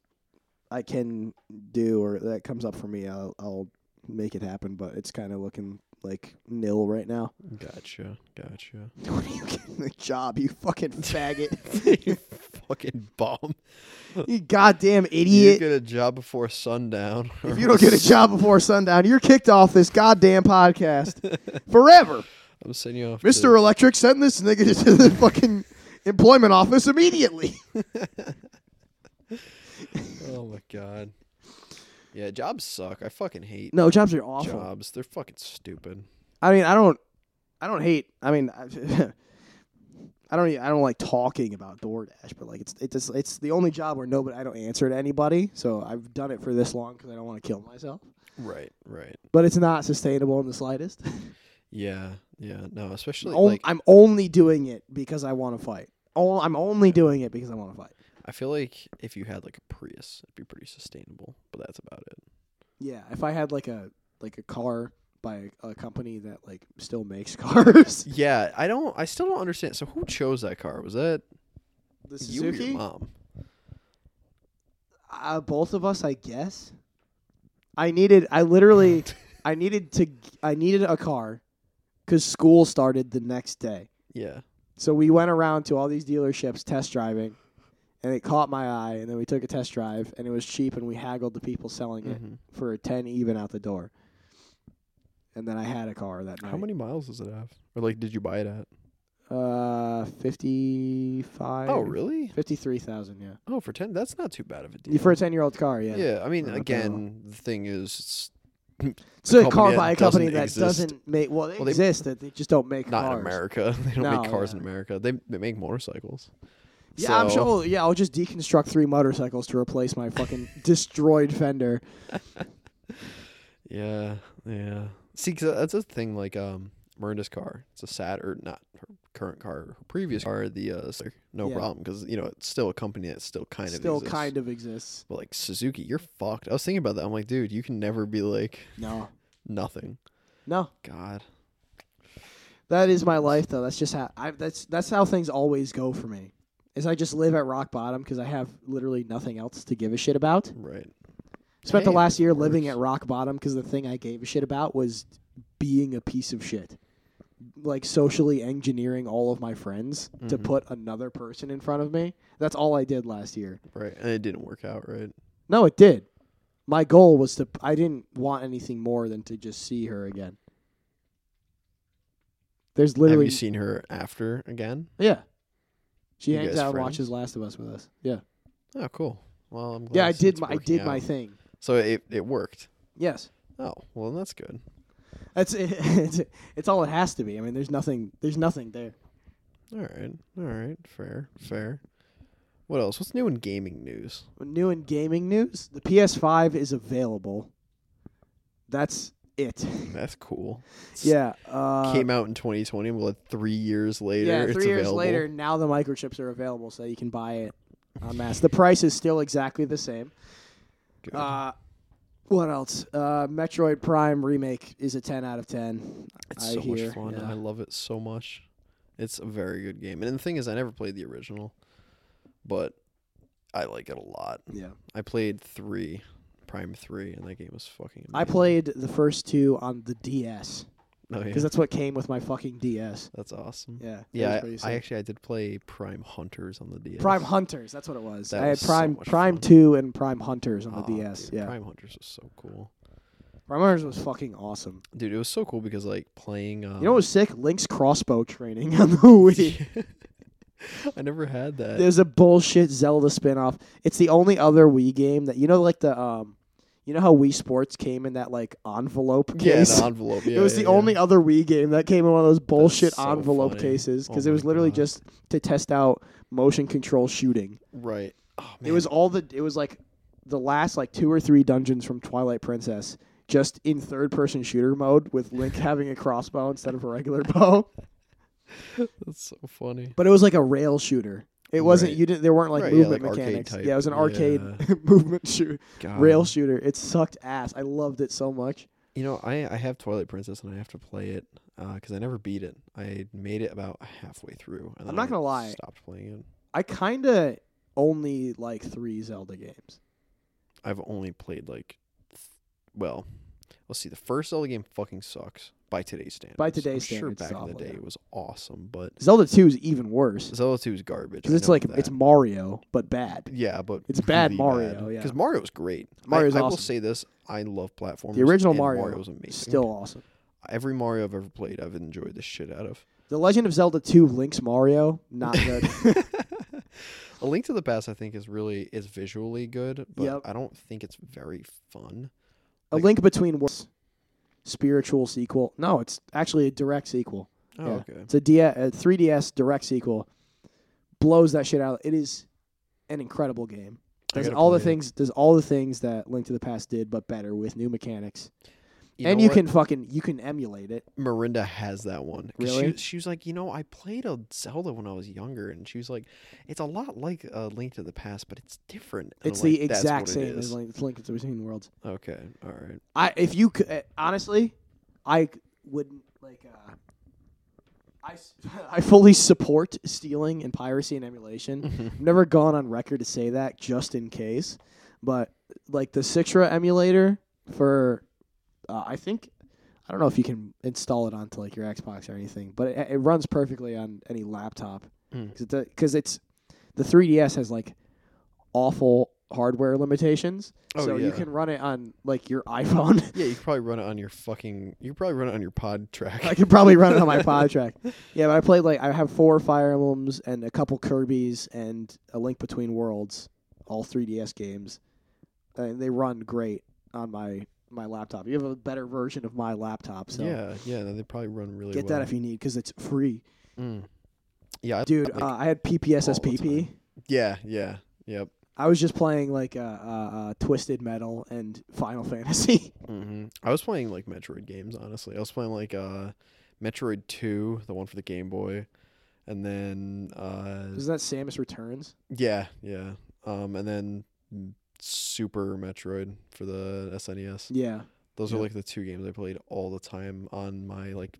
I can do or that comes up for me, I'll I'll make it happen. But it's kind of looking like nil right now. Gotcha. Gotcha. What are you getting the job? You fucking faggot! you fucking bum. you goddamn You idiot! get a job before sundown. If you don't get a job before sundown, you're kicked off this goddamn podcast forever. I'm sending you off. Mr. to- Electric, send this nigga to the fucking employment office immediately. Oh my god. Yeah, jobs suck. I fucking hate No, jobs are awful. jobs. They're fucking stupid. I mean, I don't, I don't hate. I mean, I, don't, e- I don't like talking about DoorDash, but like it's, it's, it's the only job where nobody, I don't answer to anybody. So I've done it for this long because I don't want to kill myself. Right, right. But it's not sustainable in the slightest. Yeah, yeah. No, especially On- like I'm only doing it because I want to fight. Oh, I'm only doing it because I want to fight. I feel like if you had like a Prius, it'd be pretty sustainable. But that's about it. Yeah, if I had like a like a car by a company that like still makes cars, Yeah, I don't. I still don't understand. So who chose that car? Was that the you or your mom? uh, both of us, I guess. I needed. I literally. I needed to. I needed a car because school started the next day. Yeah. So we went around to all these dealerships test driving, and it caught my eye. And then we took a test drive, and it was cheap, and we haggled the people selling it Mhm. for a ten even out the door. And then I had a car that night. How many miles does it have? Or like, did you buy it at? Uh, fifty-five. Oh, really? Fifty-three thousand. Yeah. Oh, for ten, that's not too bad of a deal. For a ten-year-old car, yeah. yeah. I mean, again, the thing is, it's It's a car by a company that exist. doesn't make. Well, they Well, they- exist. That they just don't make not cars. in America. They don't No, make cars yeah. in America. They they make motorcycles. Yeah, I'm sure. Yeah, I'll just deconstruct three motorcycles to replace my fucking destroyed fender. Yeah, yeah. See, 'cause that's a thing. Like, um, Miranda's car. It's a sad or not her current car. Her previous car, the uh, no Yeah. problem because you know it's still a company that still kind of Still exists. kind of exists. But like Suzuki, you're fucked. I was thinking about that. I'm like, dude, you can never be like No, nothing. no. God. That is my life, though. That's just how I. That's that's how things always go for me. Is I just live at rock bottom because I have literally nothing else to give a shit about. Right. Spent the last year living at rock bottom because the thing I gave a shit about was being a piece of shit. like socially engineering all of my friends to Mhm. put another person in front of me. That's all I did last year. Right, and it didn't work out, right? No, it did. My goal was to. I didn't want anything more than to just see her again. There's literally. Have you seen her after again? yeah. She You hangs out and friends? watches Last of Us with us. Yeah. Oh, cool. Well, I'm glad Yeah, I did my I did my thing. So it it worked. Yes. Oh, well, that's good. That's it's, it's all it has to be. I mean, there's nothing there's nothing there. All right, all right, fair, fair. What else? What's new in gaming news? New in gaming news, the PS5 is available. That's it. That's cool. It's- yeah. Uh, came out in 2020. Well, like three years later, yeah, three years available. later, now the microchips are available, so you can buy it en masse. the price is still exactly the same. Good. Uh, what else? Uh, Metroid Prime remake is a ten out of ten. it's I so hear, much fun. yeah. I love it so much. It's a very good game. And the thing is, I never played the original, but I like it a lot. Yeah, I played three, Prime three, and that game was fucking. Amazing. I played the first two on the DS Oh yeah, because that's what came with my fucking DS. that's awesome. Yeah, Yeah, I, I actually I did play Prime Hunters on the DS. Prime Hunters. That's what it was. That I had was so Prime Prime fun. Two and Prime Hunters on the Oh, DS. dude, yeah, Prime Hunters was so cool, Prime Hunters was fucking awesome. dude. It was so cool because like playing. Um, you know what was sick? Link's crossbow training on the Wii. I never had that. There's a bullshit Zelda spin-off. It's the only other Wii game that you know, like the um, you know how Wii Sports came in that like envelope yeah, case. the envelope. Yeah, it was yeah, the yeah. only other Wii game that came in one of those bullshit so envelope funny. cases Oh because it was literally God. just to test out motion control shooting. Right. Oh, It was all the it was like the last like two or three dungeons from Twilight Princess just in third person shooter mode with Link having a crossbow instead of a regular bow. That's so funny. But it was like a rail shooter. It wasn't Right. you didn't there weren't like Right, yeah, movement like arcade mechanics. type, Yeah, it was an arcade yeah. movement shoot God. rail shooter. It sucked ass. I loved it so much. You know, I I have Twilight Princess and I have to play it uh, because I never beat it. I made it about halfway through. And I'm then not gonna I lie. Stopped playing it. I kind of only like 3 Zelda games. I've only played like, th- well, let's see. The first Zelda game fucking sucks by today's standards. By today's I'm sure back in the day yeah. it was awesome, but Zelda 2 is even worse Zelda Two is garbage. cuz it's like that. it's Mario but bad. yeah, but it's bad really Mario, yeah. Because Mario was great. Mario's I, I will say this: I love platformers. The original Mario, was amazing. Still awesome. every Mario I've ever played, I've enjoyed the shit out of. The Legend of Zelda 2 Link's Mario not good. A Link to the Past, I think, is really is visually good, but Yep. I don't think it's very fun. A Like- Link Between Worlds spiritual sequel. No, it's actually a direct sequel. Oh, Yeah. okay. It's a, D- uh, a 3DS direct sequel. Blows that shit out. It is an incredible game. Does all the it. things does all the things that Link to the Past did, but better with new mechanics. You and you what? can fucking you can emulate it. Miranda has that one. Really? She, she was like, you know, I played a Zelda when I was younger, and she was like, it's a lot like a Link to the Past, but it's different. And It's I'm the like, exact it same is." as Link, It's Link Between Worlds. Okay, all right. I if you could uh, honestly, I wouldn't like. Uh, I, I fully support stealing and piracy and emulation. I've never gone on record to say that just in case, but like the Citra emulator for, uh, I think, I don't know if you can install it onto like your Xbox or anything, but it, it runs perfectly on any laptop Mm. because it's the 3DS has like awful hardware limitations, Oh, so you can run it on like your iPhone. Yeah, you could probably run it on your fucking. You could probably run it on your pod track. I could probably run it on my pod track. Yeah, but I played like I have four Fire Emblems and a couple Kirby's and a Link Between Worlds, all 3DS games, and they run great on my my laptop. You have a better version of my laptop, so yeah, yeah, they probably run really get well. that if you need because it's free, Mm. Yeah, I, dude. like- uh, I had PPSSPP. yeah, yeah, yep. I was just playing like uh, uh, uh, Twisted Metal and Final Fantasy. hmm I was playing like Metroid games. Honestly, I was playing like uh, Metroid Two, the one for the Game Boy, and then uh, Isn't that Samus Returns? yeah, yeah, um, and then Super Metroid for the SNES. Yeah. Those Yeah. are like the two games I played all the time on my like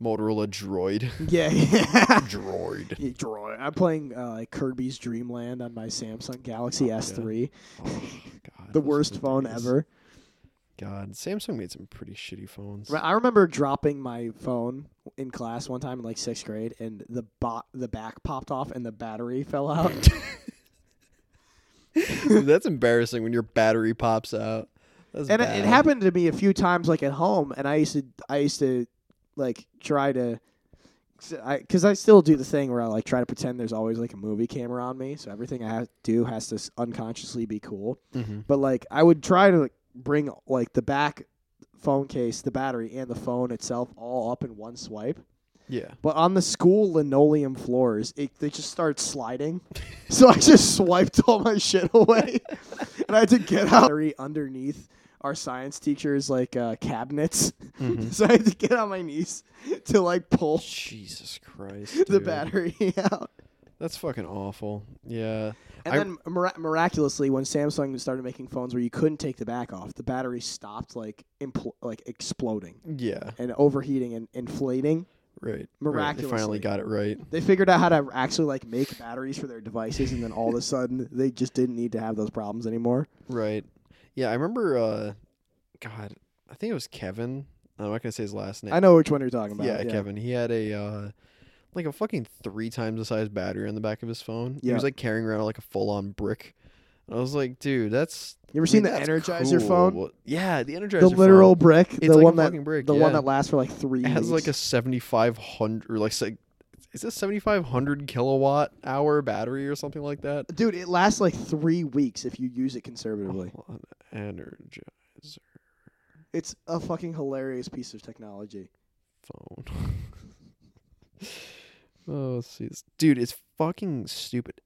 Motorola Droid. Yeah. yeah. Droid. Yeah, Droid. I'm playing uh, like Kirby's Dream Land on my Samsung Galaxy Oh. S3, Oh, God, the worst phone days. ever. God, Samsung made some pretty shitty phones. I remember dropping my phone in class one time in like sixth grade, and the bo- the back popped off and the battery fell out. That's embarrassing when your battery pops out. That's and it, bad. it happened to me a few times, like at home, and I used to I used to like try to. Because I, still do the thing where I like try to pretend there's always like a movie camera on me, so everything I have to do has to unconsciously be cool. Mhm. But like I would try to like, bring like the back phone case, the battery, and the phone itself all up in one swipe. Yeah. But on the school linoleum floors, it, they just started sliding. so I just swiped all my shit away, and I had to get out underneath our science teacher's like uh, cabinets. Mhm. so I had to get on my knees to like pull Jesus Christ. the dude. battery out. That's fucking awful. Yeah. And I- then mira- miraculously, when Samsung started making phones where you couldn't take the back off, the battery stopped like impl- like exploding Yeah. and overheating and inflating. Right. Right. They Miraculously. finally got it right. They figured out how to actually like make batteries for their devices, and then all of a sudden they just didn't need to have those problems anymore. Right. Yeah, I remember uh God, I think it was Kevin. I'm not gonna say his last name. I know which one you're talking about. yeah, Kevin. He had a uh like a fucking three times the size battery on the back of his phone. He was like carrying around like a full on brick. I was like, dude, that's You ever I seen mean, the that's Energizer cool, phone? Yeah, the Energizer The literal phone. brick, It's the like one a that fucking brick. the yeah. one that lasts for like three. it has like a weeks. 7500 like se- is this 7500 kilowatt hour battery or something like that? dude. It lasts like three weeks if you use it conservatively. Hold on, Energizer It's a fucking hilarious piece of technology. phone. oh, let's see this. Dude, it's fucking stupid.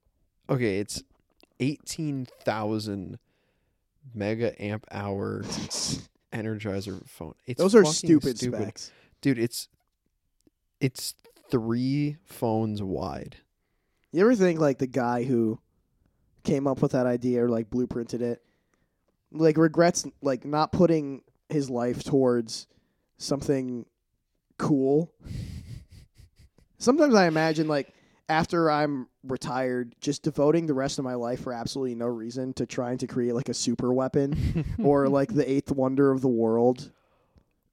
Okay, it's 18,000 mega amp hour Energizer phone. It's Those are fucking stupid, specs. Dude, it's it's 3 phones wide. You ever think like the guy who came up with that idea or like blueprinted it, like regrets like not putting his life towards something cool? Sometimes I imagine like after I'm retired, just devoting the rest of my life for absolutely no reason to trying to create like a super weapon or like the eighth wonder of the world.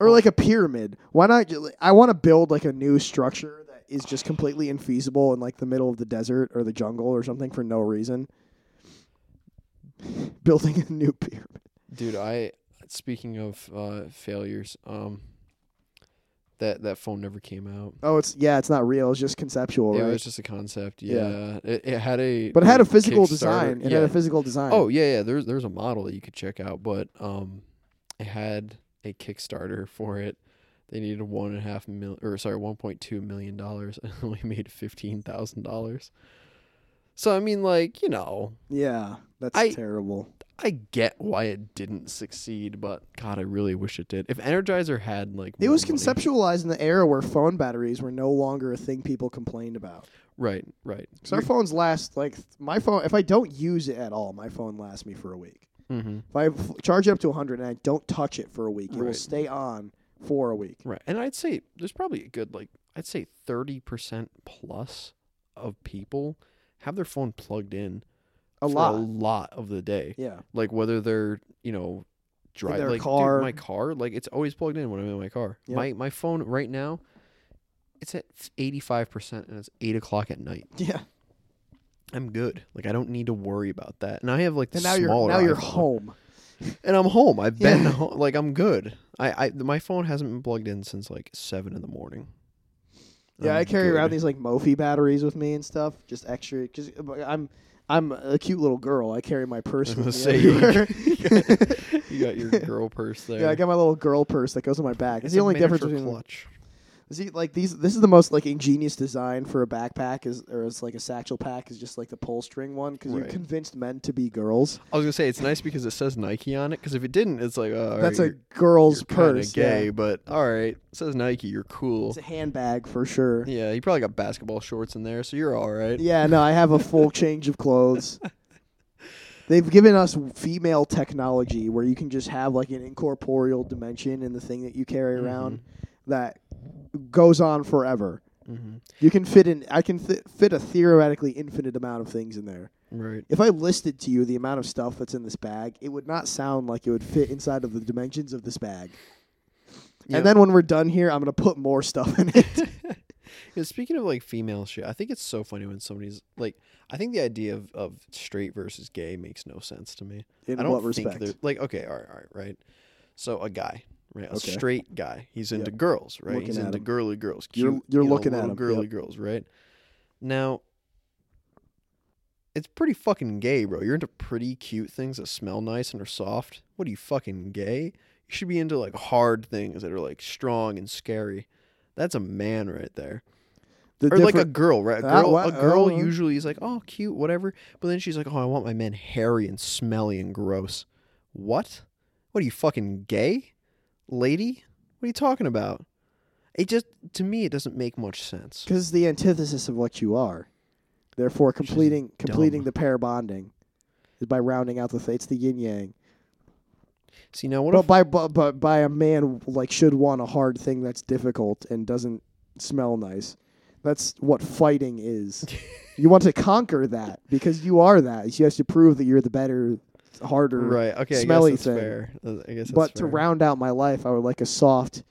Or like a pyramid. Why not? I want to build like a new structure that is just completely infeasible in like the middle of the desert or the jungle or something for no reason. Building a new pyramid. Dude, I speaking of uh failures, um that that phone never came out. Oh, it's yeah, it's not real. It's just conceptual, Yeah, It right? was just a concept. Yeah. Yeah. It, it had a but it had a physical design. It yeah. had a physical design. Oh yeah, yeah. There's there's a model that you could check out, but um, it had a Kickstarter for it. They needed one and a half mil, or sorry, one point two million dollars, and only made fifteen thousand dollars. So I mean, like you know, yeah, that's I- terrible. I get why it didn't succeed, but God, I really wish it did. If Energizer had like, It was money- conceptualized in the era where phone batteries were no longer a thing people complained about. right, right. So our phones last like my phone. If I don't use it at all, my phone lasts me for a week. mm-hmm. If I f- charge it up to 100 and I don't touch it for a week, it will Right. stay on for a week. Right. And I'd say there's probably a good like I'd say 30% plus of people have their phone plugged in A lot. a lot of the day. Yeah. Like whether they're, you know, drive their like dude, car. my car, like it's always plugged in when I'm in my car. Yep. My my phone right now it's at 85% and it's 8 o'clock at night. Yeah. I'm good. Like I don't need to worry about that. And I have like the And now you're smaller now you're iPhone. home. And I'm home. I've been Yeah. home. Like I'm good. I, I my phone hasn't been plugged in since like seven in the morning. Yeah, I'm I carry around these like Mophie batteries with me and stuff, just extra. Because uh, I'm I'm a cute little girl. I carry my purse with me say, you everywhere. you got your girl purse there. yeah, I got my little girl purse that goes on my back. It's, It's the only difference between clutch. See, like these, this is the most like ingenious design for a backpack, is or it's like a satchel pack, is just like the pull string one because you Right. convinced men to be girls. I was gonna say it's nice because it says Nike on it. Because if it didn't, it's like uh, That's a girl's purse. gay, yeah. but all right, it says Nike. You're cool. It's a handbag for sure. Yeah, you probably got basketball shorts in there, so you're all right. Yeah, no, I have a full change of clothes. They've given us female technology where you can just have like an incorporeal dimension in the thing that you carry around Mm-hmm. That goes on forever. Mm-hmm. You can fit in. I can th- fit a theoretically infinite amount of things in there. Right. If I listed to you the amount of stuff that's in this bag, it would not sound like it would fit inside of the dimensions of this bag. Yeah. And then when we're done here, I'm gonna put more stuff in it. Speaking of like female shit, I think it's so funny when somebody's like, I think the idea of, of straight versus gay makes no sense to me. in I don't what think respect? like okay, all right, all right, right. So a guy, right, a Okay. straight guy, he's into Yep. girls, right? Looking he's into him. girly girls. You're- Cute, you're you know, looking at him, girly yep. girls, right? Now, it's pretty fucking gay, bro. You're into pretty cute things that smell nice and are soft. What are you fucking gay? You should be into like hard things that are like strong and scary. That's a man right there The or like a girl, right? A girl, what? a girl Oh. usually is like, oh, cute, whatever. But then she's like, oh, I want my men hairy and smelly and gross. What? What are you fucking gay, lady? What are you talking about? It just to me, it doesn't make much sense. Because it's the antithesis of what you are. Therefore, completing completing dumb. the pair bonding is by rounding out the th- it's the yin yang. See now, what But if by but, but by a man like should want a hard thing that's difficult and doesn't smell nice. That's what fighting is. you want to conquer that because you are that. You have to prove that you're the better, harder. right? Okay, smelly I guess thing. fair. Uh, I guess. but that's to round out my life, I would like a soft,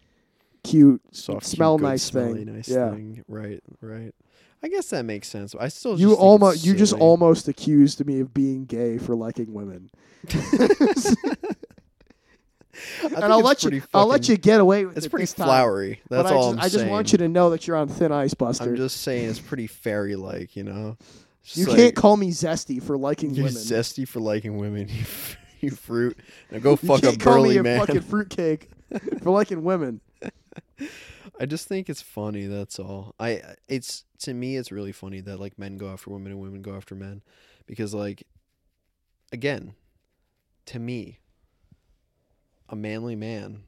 cute. soft, cute, smell good, nice smelly, thing. nice Yeah. thing. Right, right. I guess that makes sense. I still You just almost you just almost accused me of being gay for liking women. And I'll let you pretty I'll let you get away with It's it pretty this time. flowery. That's but all I I'm just, I just saying. want you to know that you're on thin ice, Buster. I'm just saying it's pretty fairy like, you know. You just can't call me zesty for liking you're women. zesty for liking women. You, you fruit. Now go fuck a can't call burly me a man. fucking fruitcake for liking women. I just think it's funny. That's all. I it's to me it's really funny that like men go after women and women go after men, because like, again, to me, a manly man,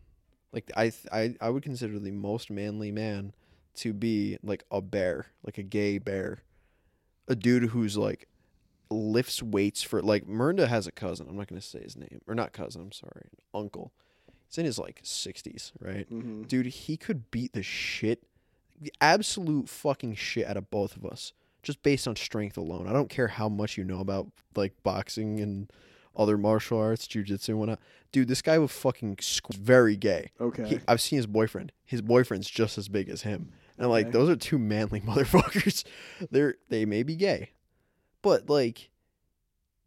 like I th- I I would consider the most manly man to be like a bear, like a gay bear, a dude who's like lifts weights for like Miranda has a cousin. I'm not gonna say his name or not cousin. I'm sorry, uncle. He's in his like 60s, right? Mm-hmm. dude, he could beat the shit, the absolute fucking shit out of both of us, just based on strength alone. I don't care how much you know about like boxing and other martial arts, jujitsu and whatnot. Dude, this guy was fucking squ- very gay. Okay. He, I've seen his boyfriend. His boyfriend's just as big as him. And like Okay. those are two manly motherfuckers. They're they may be gay, but like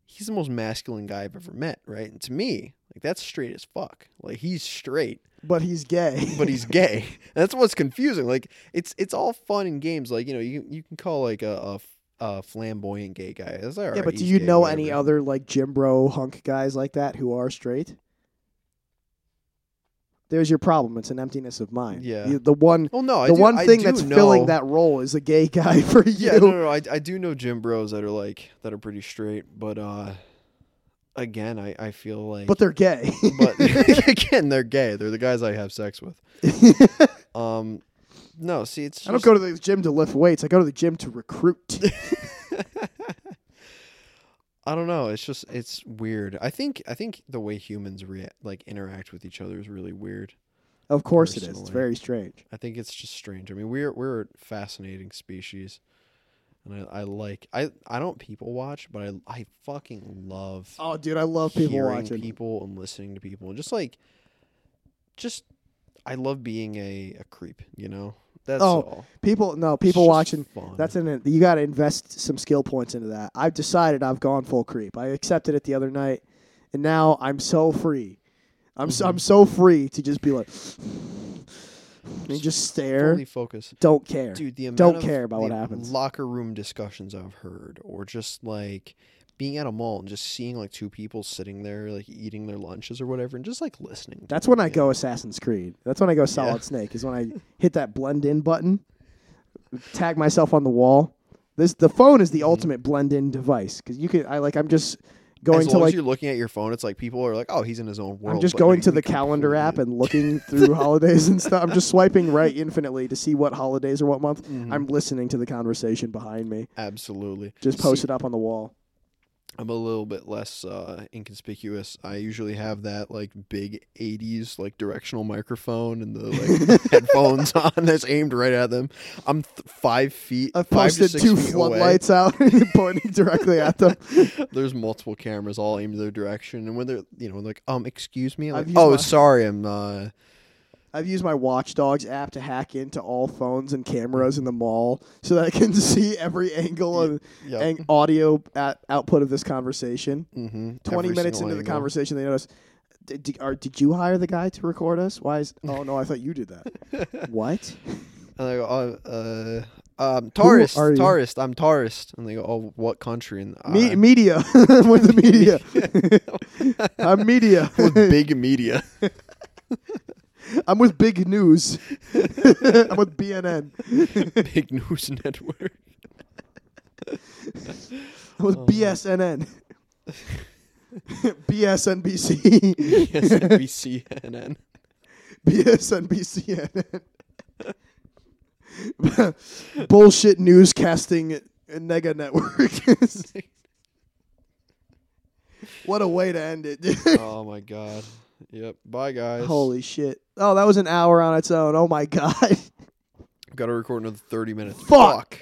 he's the most masculine guy I've ever met, right? And to me, like that's straight as fuck. Like he's straight but he's gay. but he's gay. And That's what's confusing. Like it's it's all fun and games. Like you know you you can call like a, a, a flamboyant gay guy. Like, all yeah, right, but do you gay, know any other like gym bro hunk guys like that who are straight? There's your problem. It's an emptiness of mind. Yeah. The, the one Well, no, the do- one thing that's know- filling that role is a gay guy for you. Yeah, no, no, no, I I do know gym bros that are like that are pretty straight, but uh, again, I I feel like But they're gay. but again they're gay. They're the guys I have sex with. Um, no, see, it's I don't go to the gym to lift weights. I go to the gym to recruit. I don't know. It's just it's weird. I think I think the way humans react, like interact with each other, is really weird. of course it is. It's very strange. I think it's just strange. I mean, we're we're a fascinating species, and I, I like I I don't people watch, but I I fucking love Oh, dude, I love people watching. people and listening to people, and just like just I love being a a creep. You know, that's Oh, all. People, no, It's people just watching. Fun. That's an. You got to invest some skill points into that. I've decided I've gone full creep. I accepted it the other night, and now I'm so free. I'm so. I'm mm-hmm. so free to just be like, and just stare. fully focus. Don't care. Dude, the amount Don't of care about what the happens. Locker room discussions I've heard, or just like being at a mall and just seeing like two people sitting there like eating their lunches or whatever, and just like listening. That's when I go? Assassin's Creed. That's when I go Solid Snake. Is when I hit that blend in button, tag myself on the wall. This the phone is the Mhm. ultimate blend in device because you can. I like. I'm just going as to like. as you're looking at your phone, it's like people are like, "Oh, he's in his own world." I'm just going to the calendar app and looking through holidays and stuff. I'm just swiping right infinitely to see what holidays or what month. Mhm. I'm listening to the conversation behind me. absolutely Just See, post it up on the wall. I'm a little bit less uh, inconspicuous. I usually have that like big '80s like directional microphone and the like headphones on that's aimed right at them. I'm th- five feet. I five to posted six two floodlights out and pointing directly at them. There's multiple cameras all aimed in their direction, and when they're you know like um excuse me, like, oh my- sorry, I'm uh I've used my Watchdogs app to hack into all phones and cameras in the mall so that I can see every angle and, yeah. and audio at output of this conversation. mm-hmm. 20 minutes into the conversation, they notice, did, did, are, did you hire the guy to record us? Why is, oh no, I thought you did that. what? And I go, oh, uh, um, tourist, are tourist, I'm tourist. And they go, oh, what country? And Me- media. with the media. I'm media. with big media. I'm with big news. I'm with BNN. big news network. I'm with Oh. BSNN. BSNBC. MSNBC, CNN. BSNBCNN. Bullshit newscasting nega network. what a way to end it. oh my god. Yep. Bye guys. Holy shit. Oh, that was an hour on its own. Oh my god. Got to record another 30 minutes. Fuck.